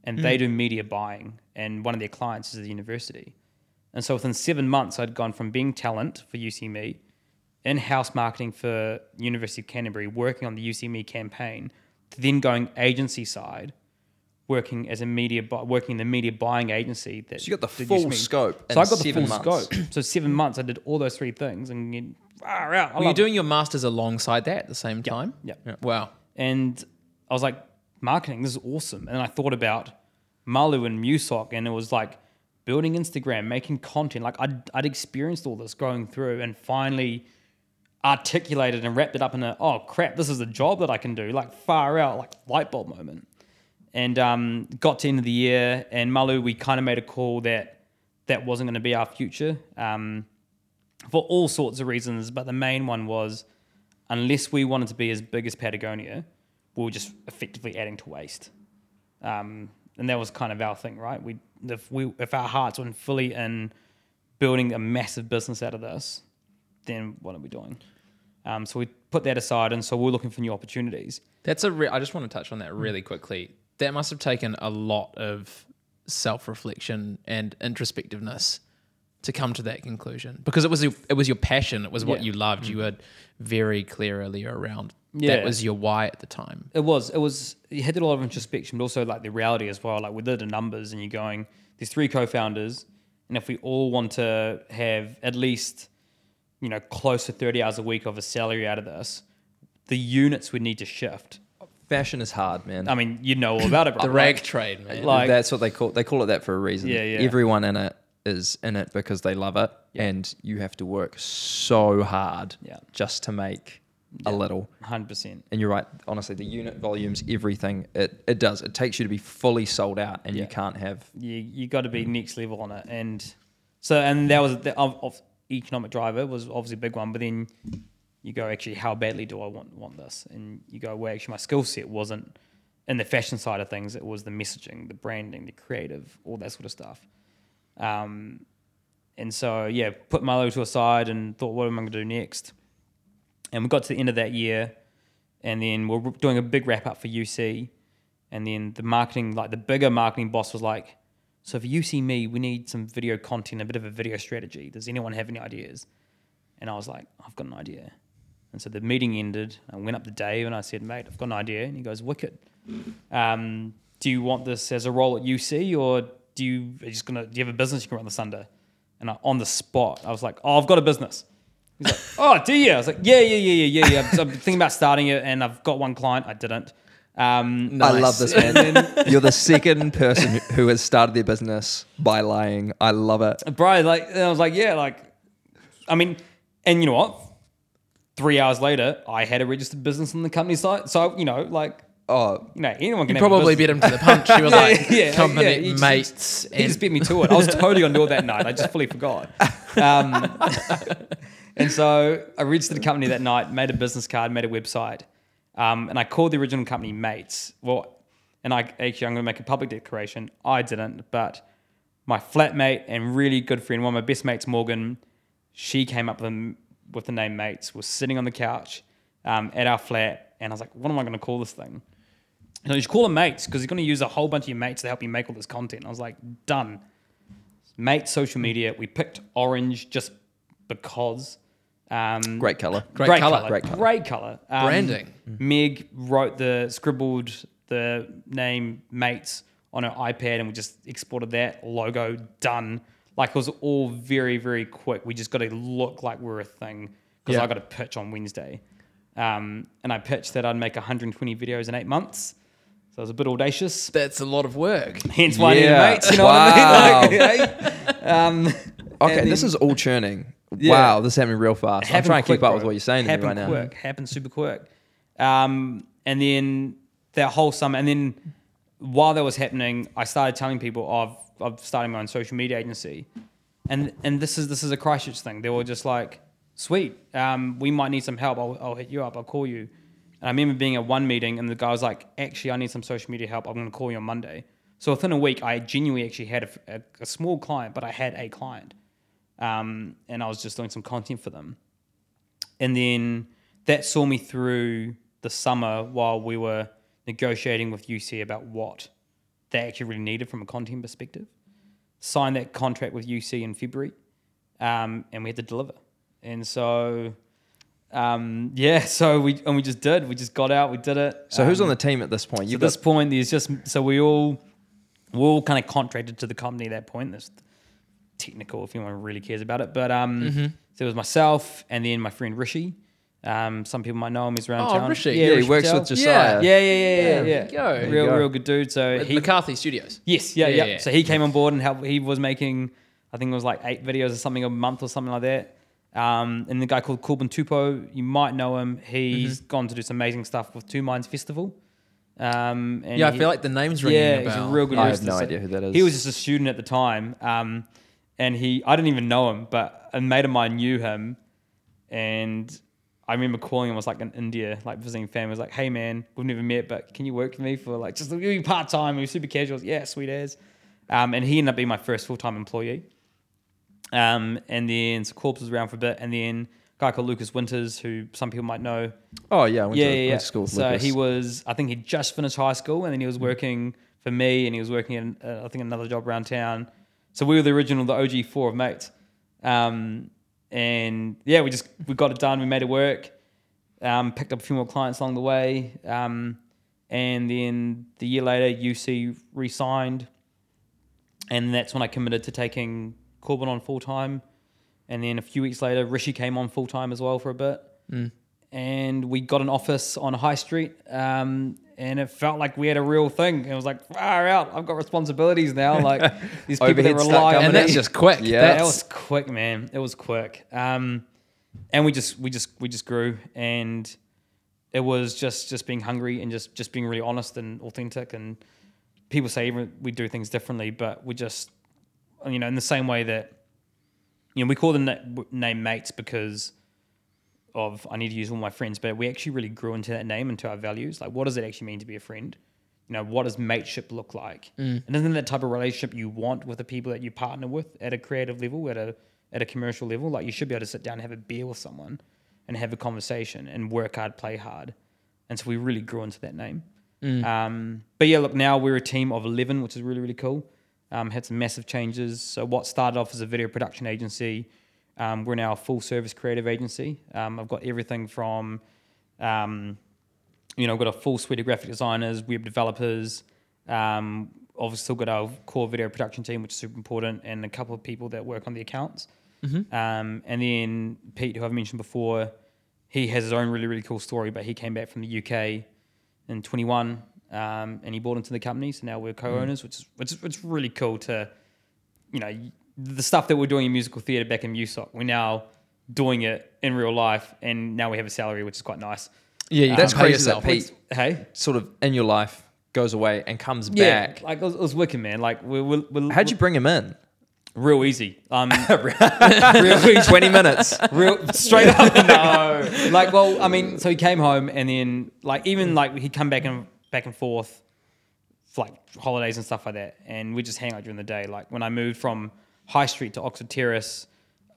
and they hmm. do media buying, and one of their clients is the university. And so within seven months, I'd gone from being talent for UC Me, in-house marketing for University of Canterbury, working on the UC Me campaign, to then going agency side, working as a media, bu- working in the media buying agency. That So you got the full UC Me. scope So I got the full months. scope. So seven months, I did all those three things, and far out. I Were you love it. doing your masters alongside that at the same time? yeah. Wow. And I was like, marketing, this is awesome. And I thought about Malu and MUSOC, and it was like building Instagram, making content. Like I'd, I'd experienced all this going through and finally articulated and wrapped it up in a, oh crap, this is a job that I can do. Like far out, like light bulb moment. And um, got to end of the year, and Malu, we kind of made a call that that wasn't going to be our future um, for all sorts of reasons. But the main one was unless we wanted to be as big as Patagonia, we were just effectively adding to waste. Um, and that was kind of our thing, right? We if we if our hearts weren't fully in building a massive business out of this, then what are we doing? Um, so we put that aside, and so we're looking for new opportunities. That's a. Re- I just want to touch on that really quickly. That must have taken a lot of self-reflection and introspectiveness to come to that conclusion because it was your, it was your passion. It was what Yeah. you loved. You mm. were very clear earlier around Yeah. that was your why at the time. It was. It was. You had a lot of introspection, but also like the reality as well. Like with did the numbers, and you're going. There's three co-founders, and if we all want to have at least, you know, close to 30 hours a week of a salary out of this, the units would need to shift. Fashion is hard, man. I mean, you know all about it, bro. The Like, rag trade, man. like- That's what they call they call it that for a reason. Yeah, yeah. Everyone in it is in it because they love it, and you have to work so hard Yeah. just to make a little. 100%. And you're right. Honestly, the unit volumes, everything, it, it does. It takes you to be fully sold out, and Yeah. you can't have. you you got to be next level on it, and so and that was the of, of economic driver was obviously a big one. But then you go, actually, how badly do I want want this? And you go, well, actually, my skill set wasn't in the fashion side of things. It was the messaging, the branding, the creative, all that sort of stuff. Um, and so yeah, put Malu to a side and thought, what am I going to do next? And we got to the end of that year, and then we're doing a big wrap up for UC, and then the marketing, like the bigger marketing boss, was like, "So for UC me, we need some video content, a bit of a video strategy. Does anyone have any ideas?" And I was like, "I've got an idea." And so the meeting ended. I went up to Dave and I said, "Mate, I've got an idea." And he goes, "Wicked. Um, do you want this as a role at UC, or do you are you just gonna do you have a business you can run this under?" And I, on the spot, I was like, "Oh, I've got a business." He's like, "Oh, do you?" I was like, "Yeah, yeah, yeah, yeah, yeah, yeah." So I'm thinking about starting it, and I've got one client. I didn't. Um, I love Nice. this man. You're the second person who has started their business by lying. I love it. bro, like, and I was like, "Yeah, like, I mean," and you know what? Three hours later, I had a registered business on the company site. So you know, like, Oh, you know, anyone can You have a probably business. beat him to the punch. He was Yeah, like, yeah, company yeah, he just- mates. He just and- beat me to it. I was totally on board that night. I just fully forgot. Um, and so I registered a company that night, made a business card, made a website, um, and I called the original company Mates. Well, and I actually I'm going to make a public declaration. I didn't, but my flatmate and really good friend, one of my best mates, Morgan, she came up with, the- with the name Mates. Was sitting on the couch um, at our flat, and I was like, "What am I going to call this thing?" No, you should call them mates because you're going to use a whole bunch of your mates to help you make all this content. I was like, done. Mate social media. We picked orange just because. Um, great color. Great colour. Great colour. Great color. Um, Branding. Meg wrote the scribbled the name mates on her iPad, and we just exported that logo. Done. Like it was all very very quick. We just got to look like we're a thing because Yeah. I got a pitch on Wednesday, um, and I pitched that I'd make 120 videos in eight months. So it was a bit audacious. That's a lot of work. Hence why I needed Yeah. mates. You know Wow. what I mean? Like, hey? um, Okay, and this is all churning. Yeah. Wow, this is happening real fast. I'm happened trying to keep up bro. with what you're saying to me Happened right quick, Happened super quick. Um, and then that whole summer, and then while that was happening, I started telling people of of starting my own social media agency, and and this is this is a Christchurch thing. They were just like, "Sweet, um, we might need some help. I'll, I'll hit you up. I'll call you." And I remember being at one meeting, and the guy was like, "Actually, I need some social media help. I'm going to call you on Monday." So within a week, I genuinely actually had a, a, a small client, but I had a client, um, and I was just doing some content for them and then that saw me through the summer while we were negotiating with UC about what they actually really needed from a content perspective. Signed that contract with UC in February, um, and we had to deliver. And so, um, yeah, so we and we just did. We just got out. We did it. So who's Um, on the team at this point? at You've this point, there's just so we all we're all kind of contracted to the company at that point. That's technical if anyone really cares about it. But um, Mm-hmm. so it was myself and then my friend Rishi. Um, some people might know him. He's around Oh, town. Rishi. yeah, he works Patel. with Josiah. Yeah, yeah, yeah, yeah, Yeah, yeah. go. Real, go. real good dude. So At he, McCarthy Studios. yes, yeah, Yeah, yeah, yeah. So he came on board and helped. He was making, I think it was like eight videos or something a month or something like that. Um, and the guy called Corbin Tupo, you might know him. He's Mm-hmm. gone to do some amazing stuff with Two Minds Festival. Um, and Yeah, I he- feel like the name's ringing yeah, a he's a real good I have no idea who that is. He was just a student at the time, um, and he I didn't even know him, but a mate of mine knew him, and I remember calling him. I was like in India, like visiting family. I was like, "Hey man, we've never met, but can you work for me for like just part time? We were super casual. Yeah, sweet as." Um, and he ended up being my first full time employee. Um, and then so Corbs was around for a bit, and then a guy called Lucas Winters, who some people might know, Oh yeah, I went yeah, to, yeah, went to school with so Lucas. he was, I think he just finished high school, and then he was working for me, and he was working in, uh, I think, another job around town. So we were the original, the OG four of mates. Um, and yeah, we just we got it done. We made it work. Um, picked up a few more clients along the way. Um, and then the year later, UC re-signed, and that's when I committed to taking Corbin on full time. And then a few weeks later, Rishi came on full time as well for a bit and we got an office on High Street, um, and it felt like we had a real thing. It was like far out. I've got responsibilities now. Like these people that rely on and that's just quick. Yeah. that was quick, man. It was quick. Um, and we just we just we just grew, and it was just just being hungry and just just being really honest and authentic. And people say we do things differently, but we just you know in the same way that you know we call them the na- name mates because of I need to use all my friends, but we actually really grew into that name, and into our values. Like, what does it actually mean to be a friend? you know, what does mateship look like? And isn't that type of relationship you want with the people that you partner with at a creative level, at a at a commercial level? Like you should be able to sit down and have a beer with someone and have a conversation and work hard, play hard. And so we really grew into that name. Um, but yeah, look, now we're a team of 11, which is really, really cool. Um, had some massive changes. So what started off as a video production agency, um, we're now a full service creative agency. Um, I've got everything from, um, you know, I've got a full suite of graphic designers, web developers. Um, obviously, still got our core video production team, which is super important, and a couple of people that work on the accounts. Um, and then Pete, who I've mentioned before, he has his own really, really cool story, but he came back from the UK in 21 um, and he bought into the company. So now we're co-owners, which is which is it's really cool to, you know, the stuff that we're doing in musical theatre back in MUSOC, we're now doing it in real life, and now we have a salary, which is quite nice. Yeah, you That's can pay crazy that. Pete Hey, sort of in your life goes away and comes yeah, back. like it was, it was wicked, man. Like we're, we're, we're How'd you bring him in? real easy. Um, real easy. 20 minutes. real straight up no like well i mean so he came home and then like even like he'd come back and back and forth for like holidays and stuff like that. And we just hang out during the day. Like when i moved from high street to oxford terrace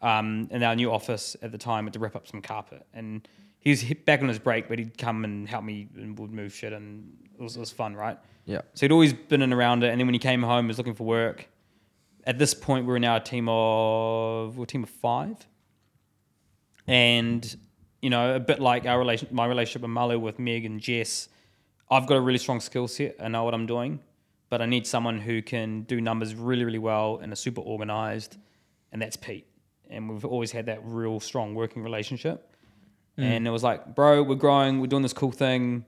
um, in our new office at the time had to rip up some carpet. And he was back on his break but he'd come and help me and would move shit and it was, it was fun right? Yeah. so he'd always been in around it. And then when he came home he was looking for work. At this point we're now a team of we're a team of five. And you know, a bit like our relation, my relationship with Malu, with Meg and Jess, I've got a really strong skill set. I know what I'm doing, but I need someone who can do numbers really, really well and are super organized, and that's Pete. And we've always had that real strong working relationship. Mm. And it was like, bro, we're growing, we're doing this cool thing.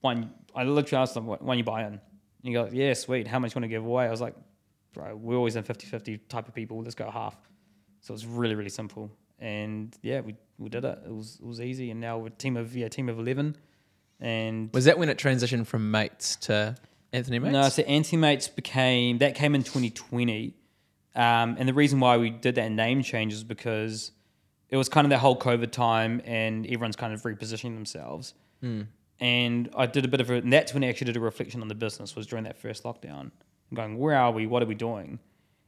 One, I literally asked him, when you buy in?" And he goes, "Yeah, sweet. How much you want to give away?" I was like, "Bro, we're always in 50-50 type of people. Let's go half." So it's really, really simple. And yeah, we, we did it. It was it was easy. And now we're a team of yeah, team of eleven. And Was that when it transitioned from mates to Antony Mates? no, so Anti-Mates became that came in 2020, um, and the reason why we did that name change is because it was kind of that whole COVID time, and everyone's kind of repositioning themselves. And I did a bit of a, and that's when I actually did a reflection on the business was during that first lockdown, going, where are we? What are we doing?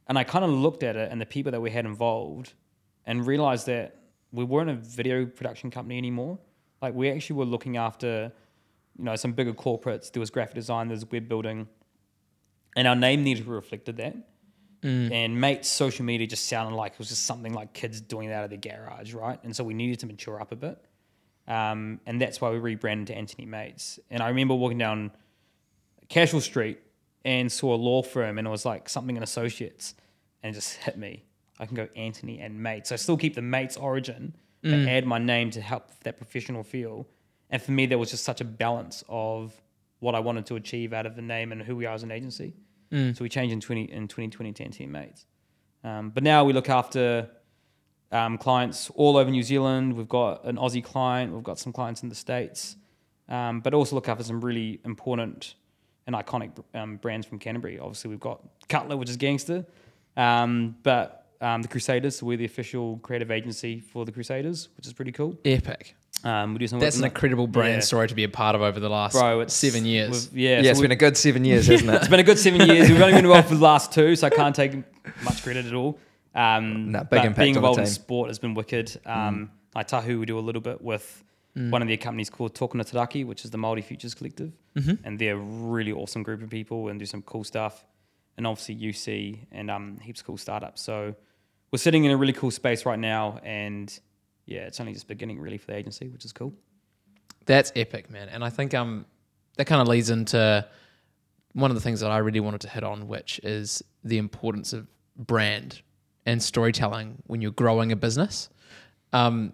And I kind of looked at it and the people that we had involved, and realized that we weren't a video production company anymore. Like we actually were looking after, you know, some bigger corporates. There was graphic design, there was web building, and our name needed to reflect that. And mate's social media just sounded like it was just something like kids doing it out of their garage, right? And so we needed to mature up a bit. Um, and that's why we rebranded to Antony Mates. And I remember walking down Cashel Street and saw a law firm, and it was like something in associates, and it just hit me. I can go Antony and Mates. So I still keep the Mates origin, but add my name to help that professional feel. And for me, there was just such a balance of what I wanted to achieve out of the name and who we are as an agency. So we changed in 20 in 2020 to Antony Mates. Um, but now we look after um, clients all over New Zealand. We've got an Aussie client. We've got some clients in the States. Um, but also look after some really important and iconic um, brands from Canterbury. Obviously, we've got Cutler, which is gangster. Um, but um, the Crusaders, so we're the official creative agency for the Crusaders, which is pretty cool. Epic. Um, we do some That's an incredible brand Yeah. story to be a part of over the last Bro, seven years. Yeah, Yeah, so it's been a good seven years, hasn't it? it's been a good seven years. We've only been involved for the last two, so I can't take much credit at all. Um, No, big but impact being involved in sport has been wicked. Um, Ngāi Tahu, we do a little bit with one of their companies called Tokona Te Raki, which is the Māori Futures Collective. And they're a really awesome group of people and do some cool stuff. And obviously UC and um, heaps of cool startups. So we're sitting in a really cool space right now. And yeah, it's only just beginning really for the agency, which is cool. That's epic, man. And I think um that kind of leads into one of the things that I really wanted to hit on, which is the importance of brand and storytelling when you're growing a business. Um,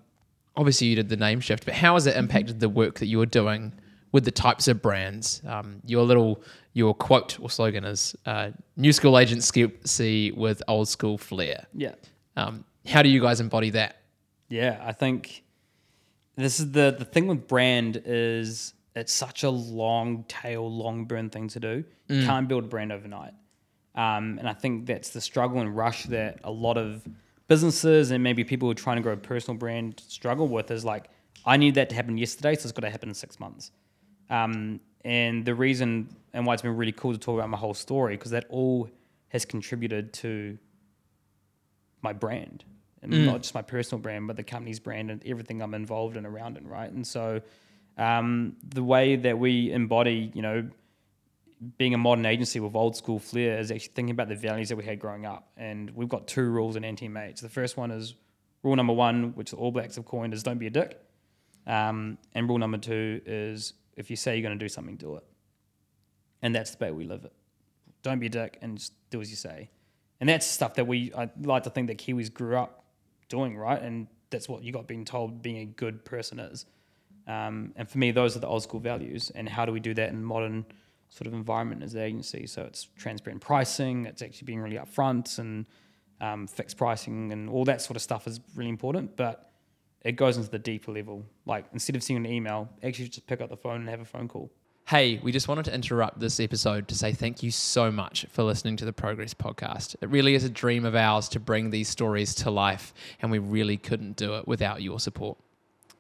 obviously, you did the name shift, but how has it impacted the work that you were doing with the types of brands? Um, your little your quote or slogan is uh, "New school agency with old school flair." Yeah. Um, how do you guys embody that? Yeah, I think this is the the thing with brand is it's such a long tail, long burn thing to do. You can't build a brand overnight, um, and I think that's the struggle and rush that a lot of businesses and maybe people who are trying to grow a personal brand struggle with. Is like, I need that to happen yesterday, so it's got to happen in six months. Um, and the reason and why it's been really cool to talk about my whole story because that all has contributed to my brand and Mm. not just my personal brand but the company's brand and everything i'm involved in around it right? And so um, the way that we embody you know being a modern agency with old school flair is actually thinking about the values that we had growing up. And we've got two rules in anti-mates the first one is rule number one which the all blacks have coined is don't be a dick. Um, and rule number two is if you say you're going to do something do it. And that's the way we live it. Don't be a dick and just do as you say. And that's stuff that we i like to think that kiwis grew up doing right and that's what you got being told being a good person is. Um, and for me those are the old school values and how do we do that in modern sort of environment as an agency? So it's transparent pricing it's actually being really upfront and um, fixed pricing and all that sort of stuff is really important but it goes into the deeper level. Like instead of sending an email actually just pick up the phone and have a phone call Hey, we just wanted to interrupt this episode to say thank you so much for listening to the Progress podcast. It really is a dream of ours to bring these stories to life, and we really couldn't do it without your support.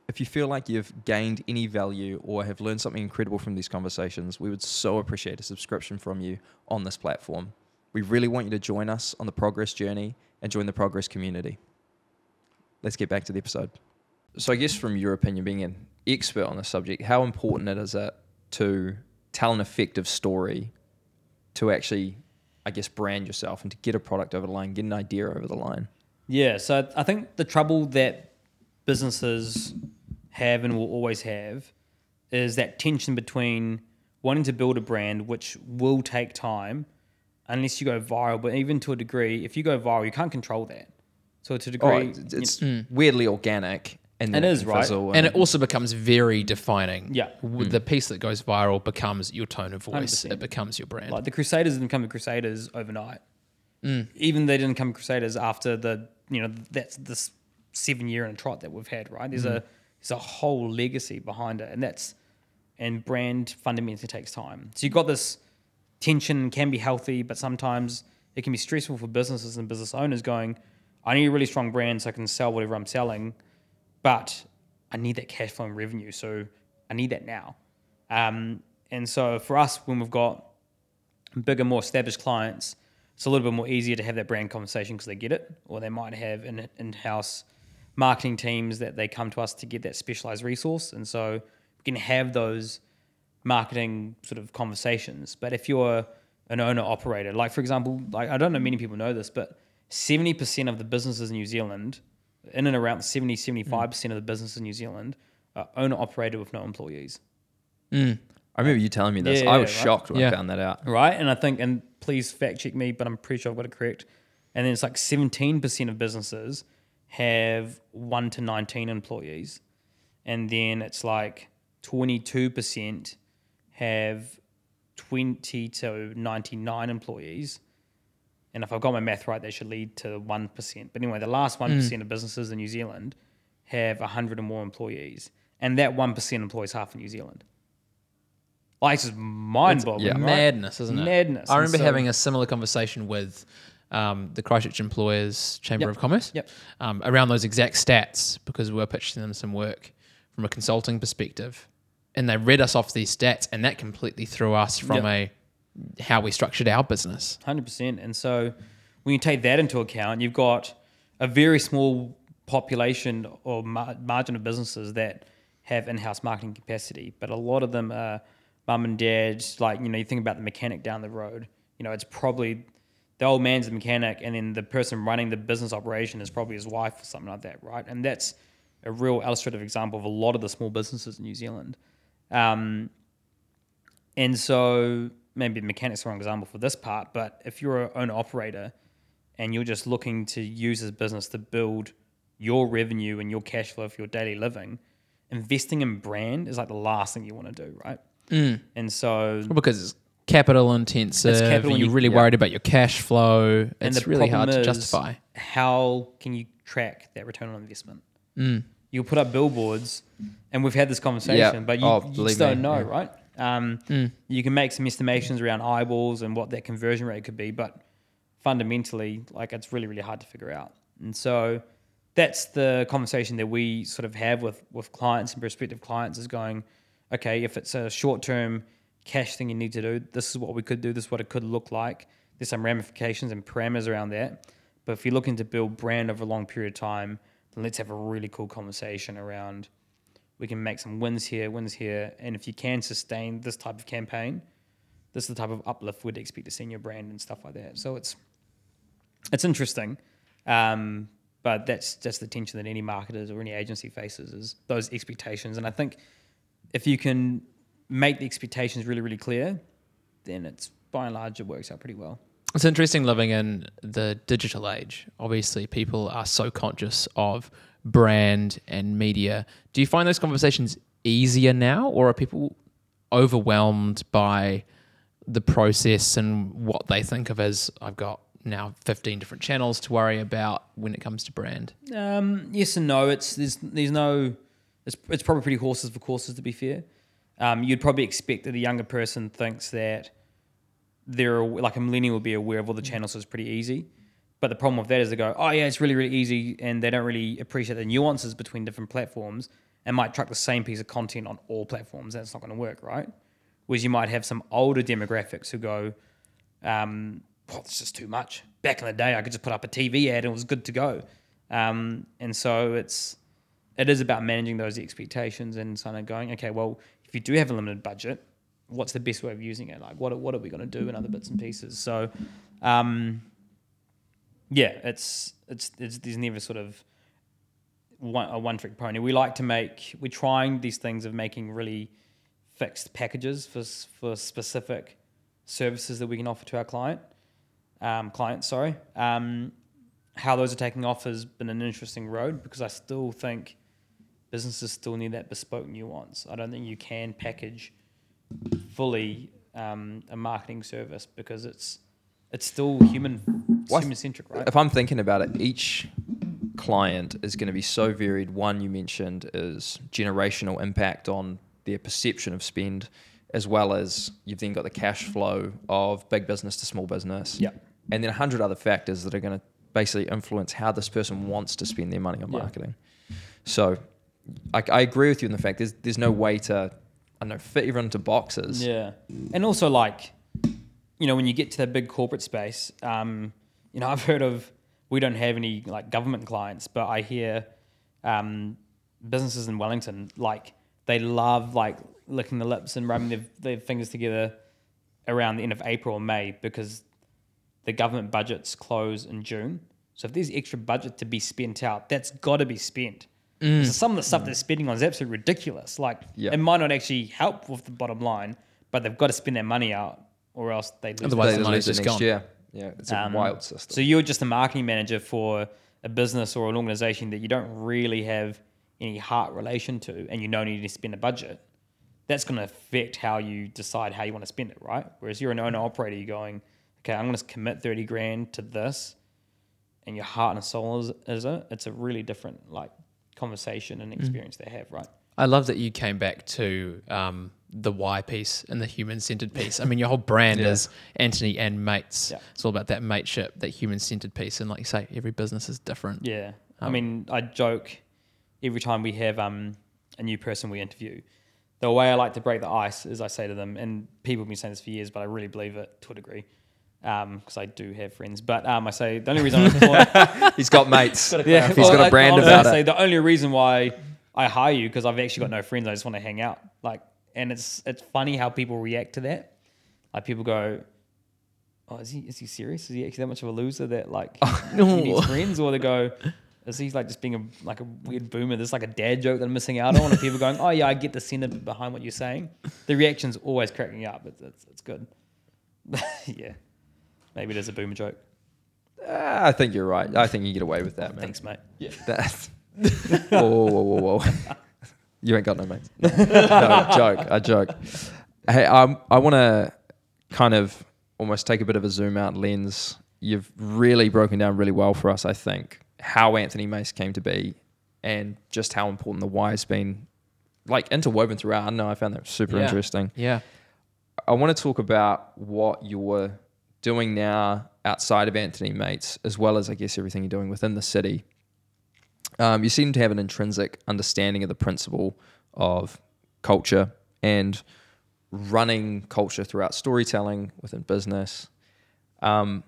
If you feel like you've gained any value or have learned something incredible from these conversations, we would so appreciate a subscription from you on this platform. We really want you to join us on the progress journey and join the progress community. Let's get back to the episode. So, I guess from your opinion, being an expert on the subject, how important it is it to tell an effective story to actually, I guess, brand yourself and to get a product over the line, get an idea over the line? Yeah, so I think the trouble that businesses have and will always have is that tension between wanting to build a brand, which will take time unless you go viral. But even to a degree, if you go viral, you can't control that. So to a oh, degree, Oh, it's, it's weirdly organic. And then It is, right? fizzle And it also becomes very defining. Yeah. W- The piece that goes viral becomes your tone of voice, 100%. it becomes your brand. Like the Crusaders didn't come to Crusaders overnight. Mm. Even they didn't become Crusaders after the you know that's this seven year and a trot that we've had. Right? There's Mm. a there's a whole legacy behind it, and that's and brand fundamentally takes time. So you've got this tension can be healthy, but sometimes it can be stressful for businesses and business owners going, I need a really strong brand so I can sell whatever I'm selling, but I need that cash flow and revenue. So I need that now. Um, and so for us, when we've got bigger, more established clients, it's a little bit more easier to have that brand conversation because they get it, or they might have in in-house marketing teams that they come to us to get that specialized resource, and so we can have those marketing sort of conversations. But if you're an owner operator, like for example, like I don't know many people know this, but 70% of the businesses in New Zealand, in and around 70, 75% hmm. of the businesses in New Zealand are owner operated with no employees. Hmm. I remember you telling me this. Yeah, I was right? shocked when Yeah. I found that out. right? And I think, and please fact check me, but I'm pretty sure I've got it correct. And then it's like 17% of businesses have one to 19 employees. And then it's like 22% have 20 to 99 employees. And if I've got my math right, that should lead to 1%. But anyway, the last 1% of businesses in New Zealand have 100 or more employees. And that 1% employs half of New Zealand. Like, it's just mind boggling. yeah. right? Madness, isn't it? Madness. I remember so- having a similar conversation with um, the Christchurch Employers Chamber Yep. of Commerce Yep. um, around those exact stats because we were pitching them some work from a consulting perspective. And they read us off these stats, and that completely threw us from a how we structured our business. Hundred percent. And so when you take that into account, you've got a very small population or mar- margin of businesses that have in-house marketing capacity, but a lot of them are mum and dad. Like you know, you think about the mechanic down the road. You know, it's probably the old man's the mechanic, and then the person running the business operation is probably his wife or something like that, right? And that's a real illustrative example of a lot of the small businesses in New Zealand. Um, and so maybe mechanic's are an example for this part, but if you're an owner operator and you're just looking to use this business to build your revenue and your cash flow for your daily living, investing in brand is like the last thing you want to do, right? And so Because it's capital intensive, It's capital you're really yeah. worried about your cash flow. and It's really hard to justify. How can you track that return on investment? Mm. You'll put up billboards, and we've had this conversation, Yeah. but you, Oh, you just don't me, know, yeah. right? Um, Mm. You can make some estimations around eyeballs and what that conversion rate could be, but fundamentally, like it's really, really hard to figure out. And so that's the conversation that we sort of have with with clients and prospective clients is going, okay, if it's a short term cash thing you need to do. This is what we could do. This is what it could look like. There's some ramifications and parameters around that. But if you're looking to build brand over a long period of time, then let's have a really cool conversation around. We can make some wins here, wins here, and if you can sustain this type of campaign, this is the type of uplift we'd expect to see in your brand and stuff like that. So it's it's interesting, um, but that's just the tension that any marketers or any agency faces is those expectations. And I think if you can make the expectations really, really clear, then it's by and large it works out pretty well. It's interesting living in the digital age. Obviously, people are so conscious of brand and media. Do you find those conversations easier now, or are people overwhelmed by the process and what they think of as I've got now 15 different channels to worry about when it comes to brand? Um, yes and no. It's there's there's no. It's, it's probably pretty horses for courses to be fair. Um, you'd probably expect that a younger person thinks that they're like a millennial will be aware of all the channels, so it's pretty easy. But the problem with that is they go, oh yeah, it's really really easy, and they don't really appreciate the nuances between different platforms, and might truck the same piece of content on all platforms. That's not going to work, right? Whereas you might have some older demographics who go, um, this is too much. Back in the day, I could just put up a TV ad and it was good to go. Um, and so it's it is about managing those expectations and kind of going, okay, well, if you do have a limited budget, what's the best way of using it? Like, what what are we going to do in other bits and pieces? So, um, yeah, it's, it's it's there's never sort of one, a one trick pony. We like to make we're trying these things of making really fixed packages for for specific services that we can offer to our client um, clients. Sorry, um, how those are taking off has been an interesting road because I still think businesses still need that bespoke nuance. I don't think you can package fully um, a marketing service because it's it's still human human centric, right? If I'm thinking about it, each client is going to be so varied. One you mentioned is generational impact on their perception of spend, as well as you've then got the cash flow of big business to small business. Yeah. And then a hundred other factors that are going to basically influence how this person wants to spend their money on Yeah. marketing. So I, I agree with you in the fact there's, there's no way to, I don't know, fit everyone into boxes. Yeah, and also like, you know, when you get to that big corporate space, um, you know, I've heard of we don't have any like government clients, but I hear um, businesses in Wellington like they love like licking the lips and rubbing their, their fingers together around the end of April or May because the government budgets close in June. So if there's extra budget to be spent out, that's got to be spent. So some of the stuff they're spending on is absolutely ridiculous. Like Yeah. it might not actually help with the bottom line, but they've got to spend their money out, or else they lose. Otherwise They the money's lose it just next gone. year. Yeah, it's a Um, wild system. So you're just a marketing manager for a business or an organization that you don't really have any heart relation to, and you don't need to spend a budget. That's going to affect how you decide how you want to spend it, right? Whereas you're an owner operator, you're going, okay, I'm going to commit thirty grand to this, and your heart and soul is, is it. It's a really different like conversation and experience they have, right? I love that you came back to um, the why piece and the human centered piece. I mean, your whole brand Yeah. is Antony and mates. Yeah. It's all about that mateship, that human centered piece. And like you say, every business is different. Yeah. I Um, mean, I joke every time we have um, a new person we interview. The way I like to break the ice is I say to them, and people have been saying this for years, but I really believe it to a degree because I do have friends. But um, I say the only reason I'm employed, He's got mates. yeah, He's got a I- brand honestly, about I it. the only reason why I hire you because I've actually got no friends. I just want to hang out. Like, and it's it's funny how people react to that. Like people go, "Oh, is he is he serious? Is he actually that much of a loser that like no. he needs friends?" Or they go, "Is he like just being a like a weird boomer? There's like a dad joke that I'm missing out on." And people going, "Oh yeah, I get the sentiment behind what you're saying." The reaction's always cracking up. It's it's, it's good. yeah, maybe it is a boomer joke. Ah, I think you're right. I think you get away with that, man. Thanks, mate. Yeah. That's. whoa, whoa, whoa, whoa, whoa. You ain't got no mates. No, joke. I joke. Hey, um, I want to kind of almost take a bit of a zoom out lens. You've really broken down really well for us, I think, how Antony Mates came to be and just how important the why has been like interwoven throughout. I know. I found that super Yeah. interesting. Yeah. I want to talk about what you're doing now outside of Antony Mates, as well as I guess everything you're doing within the city. Um, you seem to have an intrinsic understanding of the principle of culture and running culture throughout storytelling within business. Um,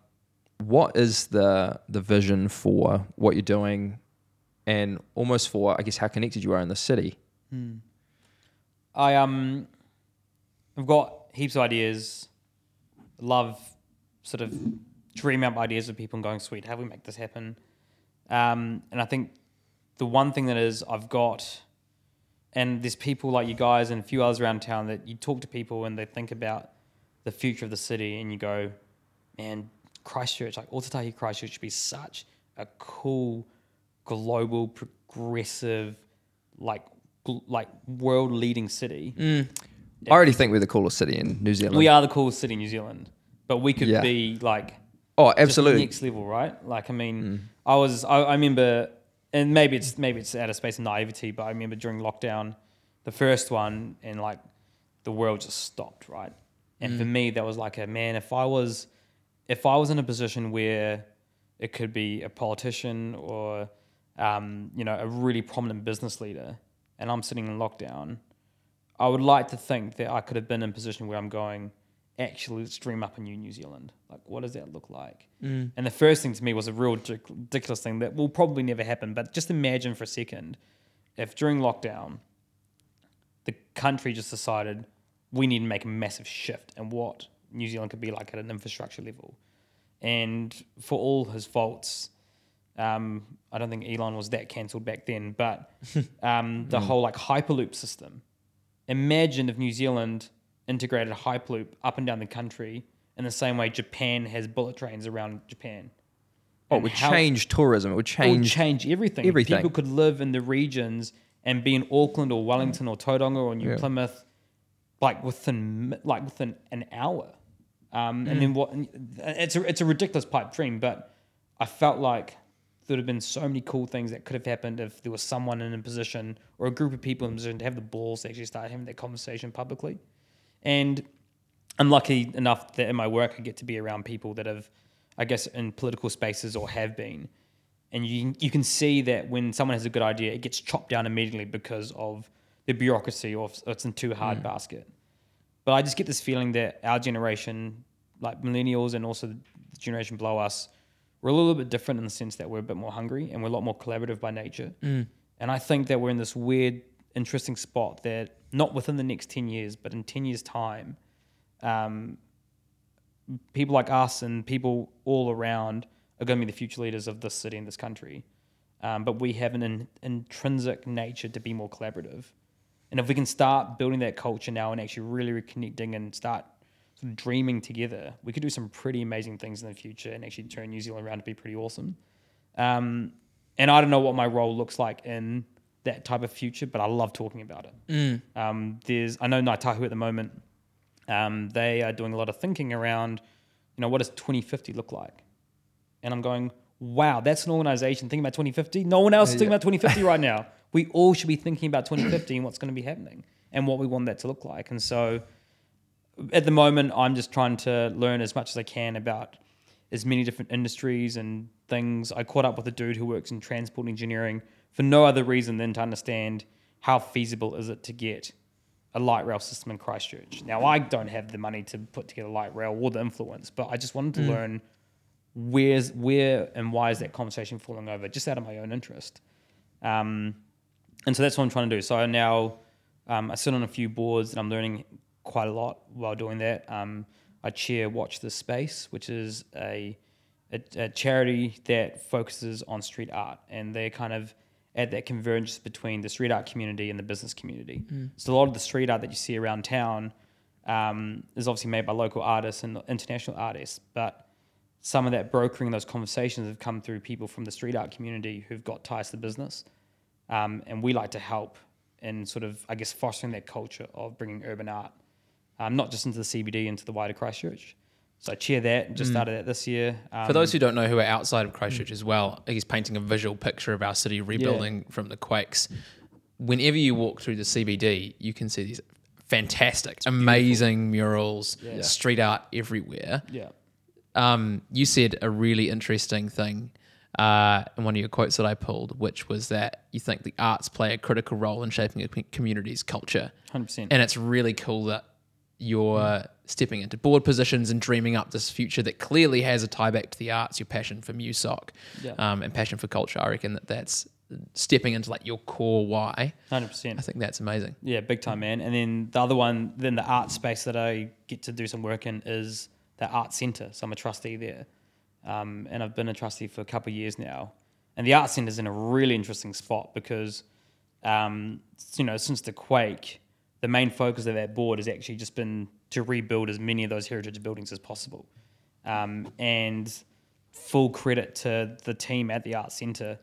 what is the the vision for what you're doing, and almost for I guess how connected you are in the city? I um, I've got heaps of ideas. Love sort of dream up ideas of people and going, sweet, how do we make this happen? Um, and I think the one thing that is I've got, and there's people like you guys and a few others around town that you talk to people and they think about the future of the city and you go, man, Christchurch, like Ōtautahi Christchurch should be such a cool, global, progressive, like gl- like world leading city. I already think we're the coolest city in New Zealand. We are the coolest city in New Zealand, but we could Yeah. be like Oh, absolutely. next level, right? Like, I mean, Mm. I was, I, I remember, and maybe it's maybe it's out of space and naivety, but I remember during lockdown, the first one, and like the world just stopped, right? And Mm. for me, that was like a man. If I was, if I was in a position where it could be a politician or, um, you know, a really prominent business leader, and I'm sitting in lockdown, I would like to think that I could have been in a position where I'm going, actually, let's up in new New Zealand. Like, what does that look like? And the first thing to me was a real ridiculous thing that will probably never happen. But just imagine for a second if during lockdown, the country just decided we need to make a massive shift in what New Zealand could be like at an infrastructure level. And for all his faults, um, I don't think Elon was that cancelled back then, but um, the whole like Hyperloop system. Imagine if New Zealand integrated Hyperloop up and down the country in the same way Japan has bullet trains around Japan. oh, it would change tourism. It would change. it would change. everything. everything. People could live in the regions and be in Auckland or Wellington or Tauranga or New Yeah. Plymouth, like within like within an hour. Um, and then what? It's a it's a ridiculous pipe dream, but I felt like there would have been so many cool things that could have happened if there was someone in a position or a group of people in a position to have the balls to actually start having that conversation publicly. And I'm lucky enough that in my work I get to be around people that have, I guess, in political spaces or have been, and you you can see that when someone has a good idea, it gets chopped down immediately because of the bureaucracy or it's in too hard mm. basket. But I just get this feeling that our generation, like millennials and also the generation below us, we're a little bit different in the sense that we're a bit more hungry and we're a lot more collaborative by nature. Mm. And I think that we're in this weird, interesting spot that not within the next 10 years, but in 10 years' time, um, people like us and people all around are going to be the future leaders of this city and this country. Um, but we have an in, intrinsic nature to be more collaborative. And if we can start building that culture now and actually really reconnecting and start sort of dreaming together, we could do some pretty amazing things in the future and actually turn New Zealand around to be pretty awesome. Um, and I don't know what my role looks like in that type of future, but I love talking about it. Um, there's I know Ngāi Tahu at the moment. Um, they are doing a lot of thinking around, you know, what does 2050 look like? And I'm going, wow, that's an organization thinking about 2050. No one else is thinking about 2050 right now. We all should be thinking about 2050 and what's going to be happening and what we want that to look like. And so at the moment, I'm just trying to learn as much as I can about as many different industries and things. I caught up with a dude who works in transport engineering for no other reason than to understand how feasible is it to get a light rail system in Christchurch. Now, I don't have the money to put together light rail or the influence, but I just wanted to learn where's where and why is that conversation falling over, just out of my own interest. Um, and so that's what I'm trying to do. So now um, I sit on a few boards and I'm learning quite a lot while doing that. Um, I chair Watch This Space, which is a, a, a charity that focuses on street art, and they're kind of at that convergence between the street art community and the business community. So a lot of the street art that you see around town um, is obviously made by local artists and international artists, but some of that brokering those conversations have come through people from the street art community who've got ties to business. Um, and we like to help in sort of, I guess, fostering that culture of bringing urban art, um, not just into the CBD, into the wider Christchurch. So I chair that, and just started that this year. Um, For those who don't know who are outside of Christchurch as well, he's painting a visual picture of our city rebuilding from the quakes. Whenever you walk through the CBD, you can see these fantastic, amazing murals, Yeah. street art everywhere. yeah, Um, you said a really interesting thing uh, in one of your quotes that I pulled, which was that you think the arts play a critical role in shaping a community's culture. 100%. And it's really cool that you're stepping into board positions and dreaming up this future that clearly has a tie back to the arts, your passion for MUSOC, Yeah. um, and passion for culture. I reckon that that's stepping into like your core why. 100%. I think that's amazing. Yeah, big time, man. And then the other one, then the art space that I get to do some work in is the art centre. So I'm a trustee there, um, and I've been a trustee for a couple of years now. And the art centre is in a really interesting spot because, um, you know, since the quake, the main focus of that board has actually just been to rebuild as many of those heritage buildings as possible. Um, and full credit to the team at the art centre.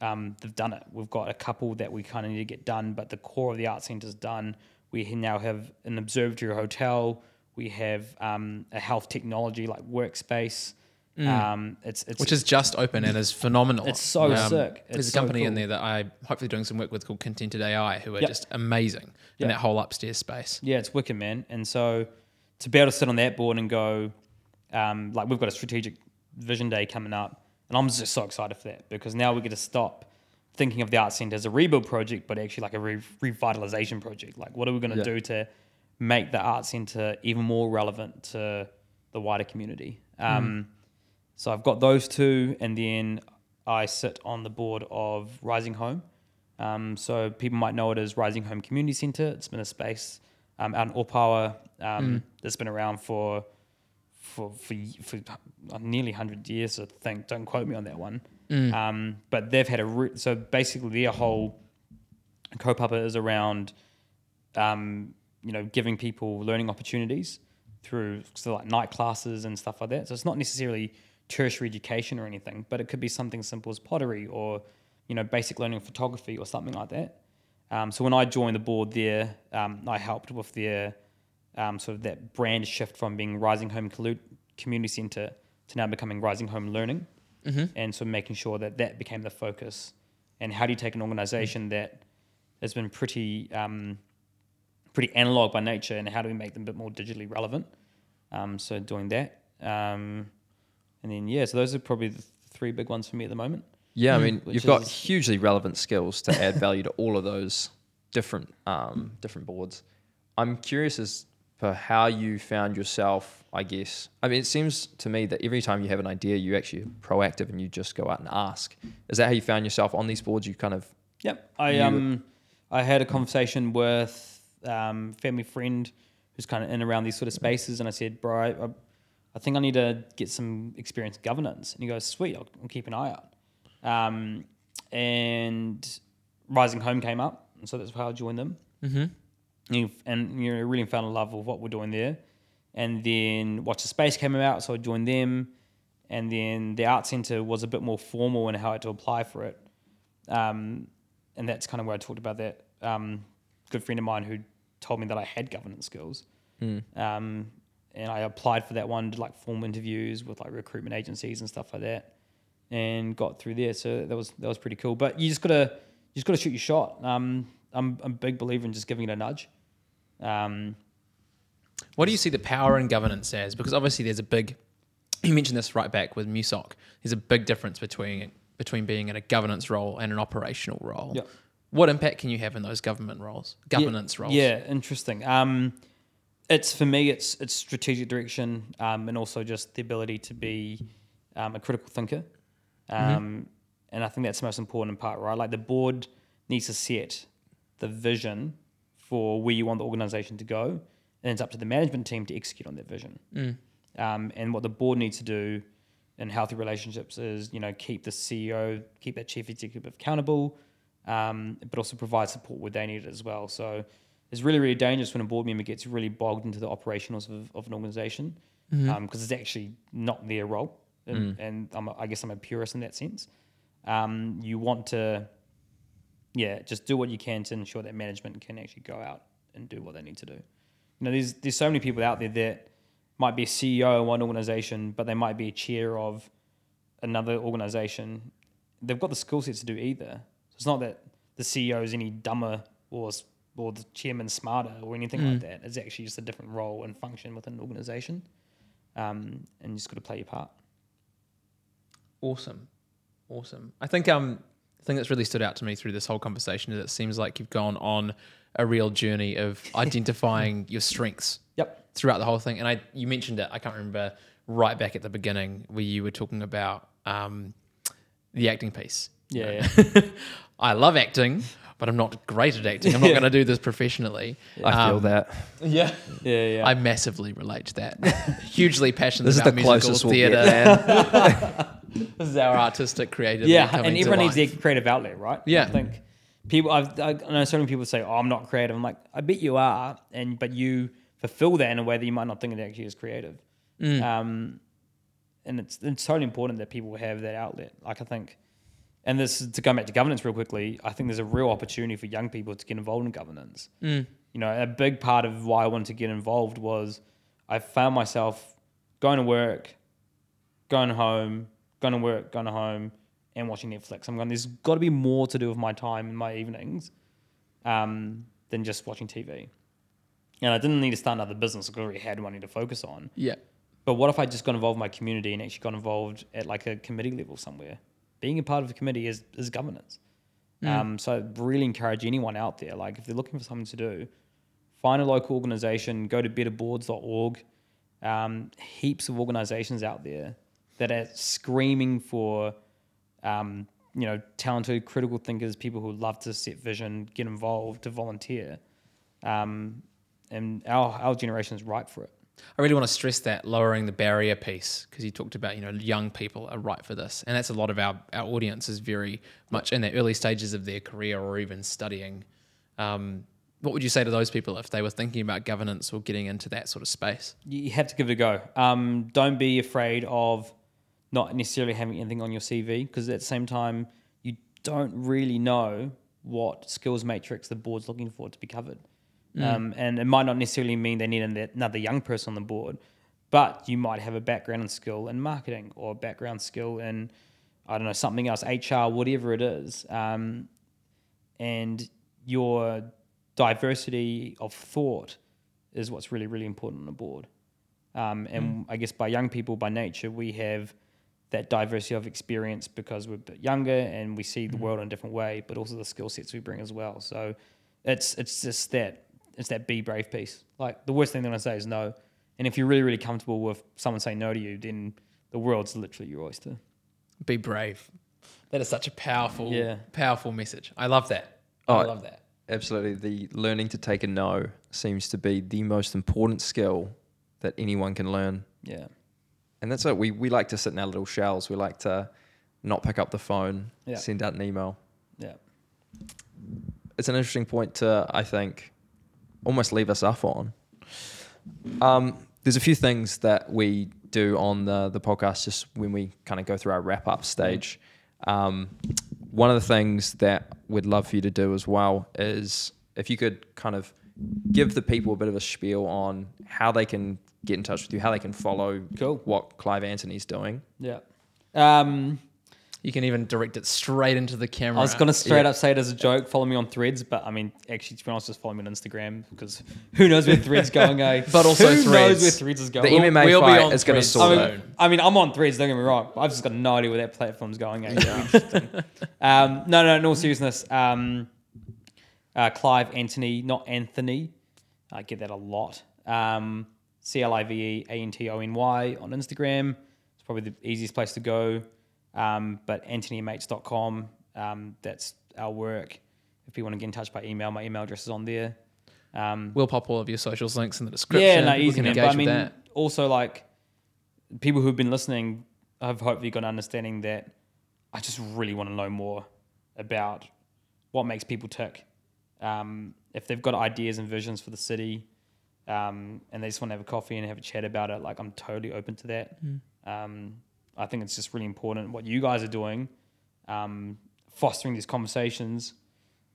Um, they've done it. We've got a couple that we kind of need to get done, but the core of the art centre is done. We now have an observatory hotel. We have um, a health technology like workspace. Um, it's, it's Which is just open and is phenomenal. Um, It's so sick. there's It's a so company in there that I'm hopefully doing some work with called Contented AI, who are Yep. just amazing in that whole upstairs space. Yeah, it's wicked, man. And so to be able to sit on that board and go, um, like we've got a strategic vision day coming up, and I'm just so excited for that because now we get to stop thinking of the art centre as a rebuild project, but actually like a re- revitalization project. Like, what are we going to Yeah. do to make the art centre even more relevant to the wider community? Um, So I've got those two, and then I sit on the board of Risingholme. Um, so people might know it as Risingholme Community Centre. It's been a space um, out in Opawa um, that's been around for for for, for nearly hundred years. I think. Don't quote me on that one. Um, but they've had a re- so basically their whole kaupapa is around um, you know giving people learning opportunities through so like night classes and stuff like that. So it's not necessarily tertiary education or anything, but it could be something simple as pottery or you know basic learning photography or something like that. Um, so when I joined the board there, um, I helped with their um, sort of that brand shift from being Risingholme Community Centre to now becoming Risingholme Learning, and so making sure that that became the focus. And how do you take an organisation that has been pretty um, pretty analog by nature, and how do we make them a bit more digitally relevant? Um, so doing that, um, and then yeah, so those are probably the three big ones for me at the moment. Yeah, I mean, you've got hugely relevant skills to add value to all of those different um, different boards. I'm curious as for how you found yourself. I guess. I mean, it seems to me that every time you have an idea, you actually are proactive and you just go out and ask. Is that how you found yourself on these boards? You kind of Yep. I um I had a conversation with um family friend who's kind of in around these sort of spaces, and I said, bro, I, I- think I need to get some experience in governance. And he goes, sweet, I'll, I'll keep an eye out. Um, and Risingholme came up, and so that's how I joined them. Mm-hmm. And, and you know, really fell in love with what we're doing there. And then Watch the Space came out, so I joined them. And then the art centre was a bit more formal in how I had to apply for it. Um, and that's kind of where I talked about that. Um, good friend of mine who told me that I had governance skills. Um, and I applied for that one, did like formal interviews with like recruitment agencies and stuff like that, and got through there. So that was that was pretty cool. But you just gotta you just gotta shoot your shot. Um, I'm, I'm a big believer in just giving it a nudge. Um, What do you see the power in governance as? Because obviously there's a big, you mentioned this right back with MUSOC. There's a big difference between between being in a governance role and an operational role. Yeah. What impact can you have in those government roles, governance yeah, roles? Yeah, interesting. Um, it's for me, it's it's strategic direction, um, and also just the ability to be um, a critical thinker. Um, And I think that's the most important part, right? Like the board needs to set the vision for where you want the organization to go, and it's up to the management team to execute on that vision. Um, and what the board needs to do in healthy relationships is, you know, keep the CEO, keep that chief executive accountable, um, but also provide support where they need it as well. So it's really, really dangerous when a board member gets really bogged into the operationals of, of an organization mm-hmm. um, because it's actually not their role. And, mm. and I'm a, I guess I'm a purist in that sense. Um, you want to, yeah, just do what you can to ensure that management can actually go out and do what they need to do. You know, there's there's so many people out there that might be a CEO of one organization, but they might be a chair of another organization. They've got the skill sets to do either. So it's not that the CEO is any dumber or s- or the chairman smarter or anything like that. It's actually just a different role and function within an organization, um, and you just got to play your part. Awesome. Awesome. I think um The thing that's really stood out to me through this whole conversation is it seems like you've gone on a real journey of identifying your strengths Yep. throughout the whole thing. And I, you mentioned it. I can't remember right back at the beginning where you were talking about um, the acting piece. Yeah. I love acting, but I'm not great at acting. I'm not going to do this professionally. I feel Um, that. Yeah. Yeah. Yeah. I massively relate to that. Hugely passionate This is about the musical closest we'll theatre. get, this is our artistic creative. yeah, and everyone needs life. their creative outlet, right? Yeah. I think people. I've, I know so many people say, "Oh, I'm not creative." I'm like, I bet you are, and but you fulfill that in a way that you might not think it actually is creative. Mm. Um, and it's it's totally important that people have that outlet. Like I think, and this to go back to governance real quickly. I think there's a real opportunity for young people to get involved in governance. Mm. You know, a big part of why I wanted to get involved was I found myself going to work, going home, going to work, going home, and watching Netflix. I'm going. There's got to be more to do with my time in my evenings um, than just watching TV. And I didn't need to start another business. I already had one I need to focus on. Yeah. But what if I just got involved in my community and actually got involved at like a committee level somewhere? Being a part of a committee is, is governance. Um, so I really encourage anyone out there, like if they're looking for something to do, find a local organization, go to betterboards.org. Um, heaps of organizations out there that are screaming for, um, you know, talented, critical thinkers, people who love to set vision, get involved, to volunteer. Um, and our, our generation is ripe for it. I really want to stress that lowering the barrier piece because you talked about you know young people are right for this, and that's a lot of our our audience is very much in the early stages of their career or even studying. Um, what would you say to those people if they were thinking about governance or getting into that sort of space? you have to give it a go. Um, don't be afraid of not necessarily having anything on your CV because at the same time, you don't really know what skills matrix the board's looking for to be covered. Um, and it might not necessarily mean they need another young person on the board, but you might have a background and skill in marketing or a background skill in, I don't know, something else, HR, whatever it is. Um, and your diversity of thought is what's really, really important on the board. Um, and I guess by young people, by nature, we have that diversity of experience because we're a bit younger and we see the world in a different way, but also the skill sets we bring as well. So it's it's just that it's that be brave piece. Like the worst thing they're gonna say is no. And if you're really, really comfortable with someone saying no to you, then the world's literally your oyster. Be brave. That is such a powerful, Yeah. powerful message. I love that. I Oh, love that. Absolutely. The learning to take a no seems to be the most important skill that anyone can learn. Yeah. And that's it. We, we like to sit in our little shells. We like to not pick up the phone, Yeah. send out an email. Yeah. It's an interesting point to, I think, almost leave us off on. Um, there's a few things that we do on the, the podcast just when we kind of go through our wrap up stage. Um, one of the things that we'd love for you to do as well is if you could kind of give the people a bit of a spiel on how they can get in touch with you, how they can follow Cool. what Clive Antony's doing. Yeah. Um, You can even direct it straight into the camera. I was gonna straight Yeah. up say it as a joke. Follow me on Threads, but I mean, actually, to be honest, just follow me on Instagram because who knows where Threads going? Eh? But also who knows Threads. where Threads is going? The going? MMA we'll be fight on is going to sort I mean, I mean, I'm on Threads. Don't get me wrong. But I've just got no idea where that platform's going. Eh? Interesting. um, no, no, in all seriousness, um, uh, Clive Antony, not Anthony. I get that a lot. Um, C L I V E A N T O N Y on Instagram. It's probably the easiest place to go. Um, but AntonyMates.com, um, that's our work. If you want to get in touch by email, my email address is on there. Um, We'll pop all of your socials links in the description. yeah, no, easy man. But I mean, that. also like people who've been listening have hopefully got an understanding that I just really want to know more about what makes people tick. Um, if they've got ideas and visions for the city, um, and they just want to have a coffee and have a chat about it, like I'm totally open to that. Um, I think it's just really important what you guys are doing, um, fostering these conversations,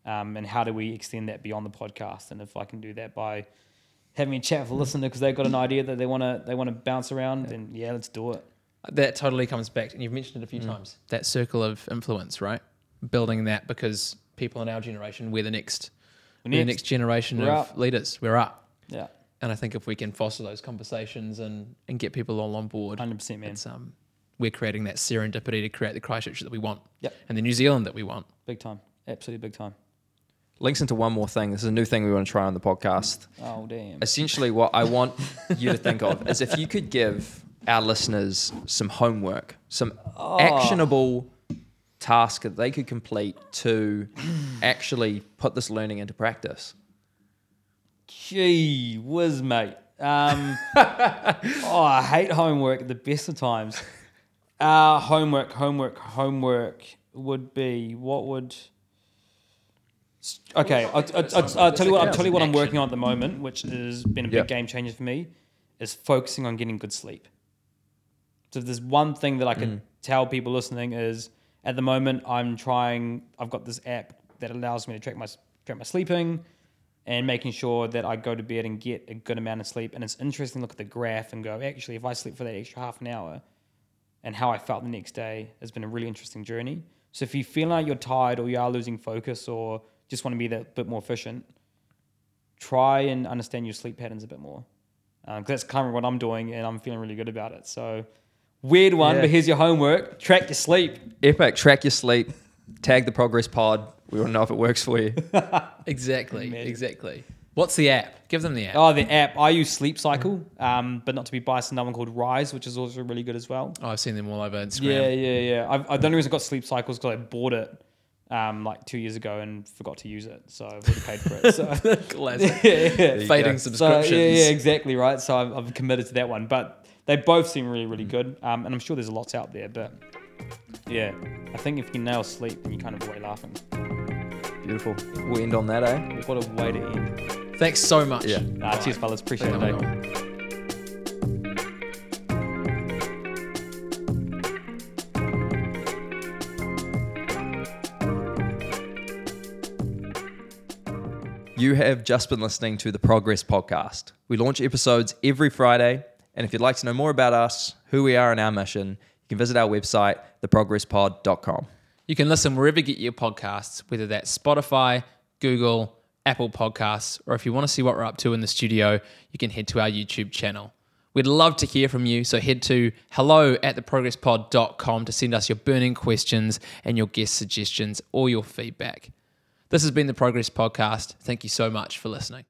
um, and how do we extend that beyond the podcast? And if I can do that by having a chat with a listener because they've got an idea that they want to they want to bounce around, then yeah, let's do it. That totally comes back, and you've mentioned it a few Mm. times. That circle of influence, right? Building that because people in our generation, we're the next, we're the Next. next generation We're of up. leaders. We're up, Yeah, and I think if we can foster those conversations and and get people all on board, hundred percent, man. it's um, we're creating that serendipity to create the Christchurch that we want, Yep. and the New Zealand that we want. big time, absolutely big time. Links into one more thing. This is a new thing we want to try on the podcast. Oh damn! Essentially, what I want you to think of is if you could give our listeners some homework, some Oh. actionable task that they could complete to actually put this learning into practice. Gee whiz, mate. Um, oh, I hate homework at the best of times. Uh, homework, homework, homework would be what would. Okay, I'll, I'll, I'll, I'll tell you what. I'll tell you what I'm working on at the moment, which has been a big game changer for me, is focusing on getting good sleep. So if there's one thing that I could tell people listening is at the moment I'm trying. I've got this app that allows me to track my track my sleeping, and making sure that I go to bed and get a good amount of sleep. And it's interesting to look at the graph and go, actually, if I sleep for that extra half an hour, and how I felt the next day has been a really interesting journey. So if you feel like you're tired or you are losing focus or just want to be that bit more efficient, try and understand your sleep patterns a bit more. Uh, because that's kind of what I'm doing, and I'm feeling really good about it. So weird one, Yeah. but here's your homework: track your sleep. Epic, track your sleep, tag the progress pod. We want to know if it works for you. Exactly. Magic. Exactly. What's the app? Give them the app. Oh, the app I use Sleep Cycle, um, but not to be biased. Another one called Rise, which is also really good as well. Oh, I've seen them all over Instagram. Yeah, yeah, yeah. I've, I, the only reason I got sleep cycles because I bought it um, like two years ago and forgot to use it, so I've already paid for it. So Classic. yeah, yeah. Fading go. So, subscriptions. yeah, yeah, exactly right. So I've, I've committed to that one, but they both seem really, really good. Um, and I'm sure there's lots out there, but yeah, I think if you can nail sleep, then you kind of away laughing. Beautiful. We'll end on that, eh? What a way to end. Thanks so much. Yeah. Uh, cheers, fellas. Appreciate it. You. You have just been listening to the Progress Podcast. We launch episodes every Friday. And if you'd like to know more about us, who we are, and our mission, you can visit our website, theprogresspod.com. You can listen wherever you get your podcasts, whether that's Spotify, Google, Apple Podcasts, or if you want to see what we're up to in the studio, you can head to our YouTube channel. We'd love to hear from you, so head to hello at theprogresspod.com to send us your burning questions and your guest suggestions or your feedback. This has been the Progress Podcast. Thank you so much for listening.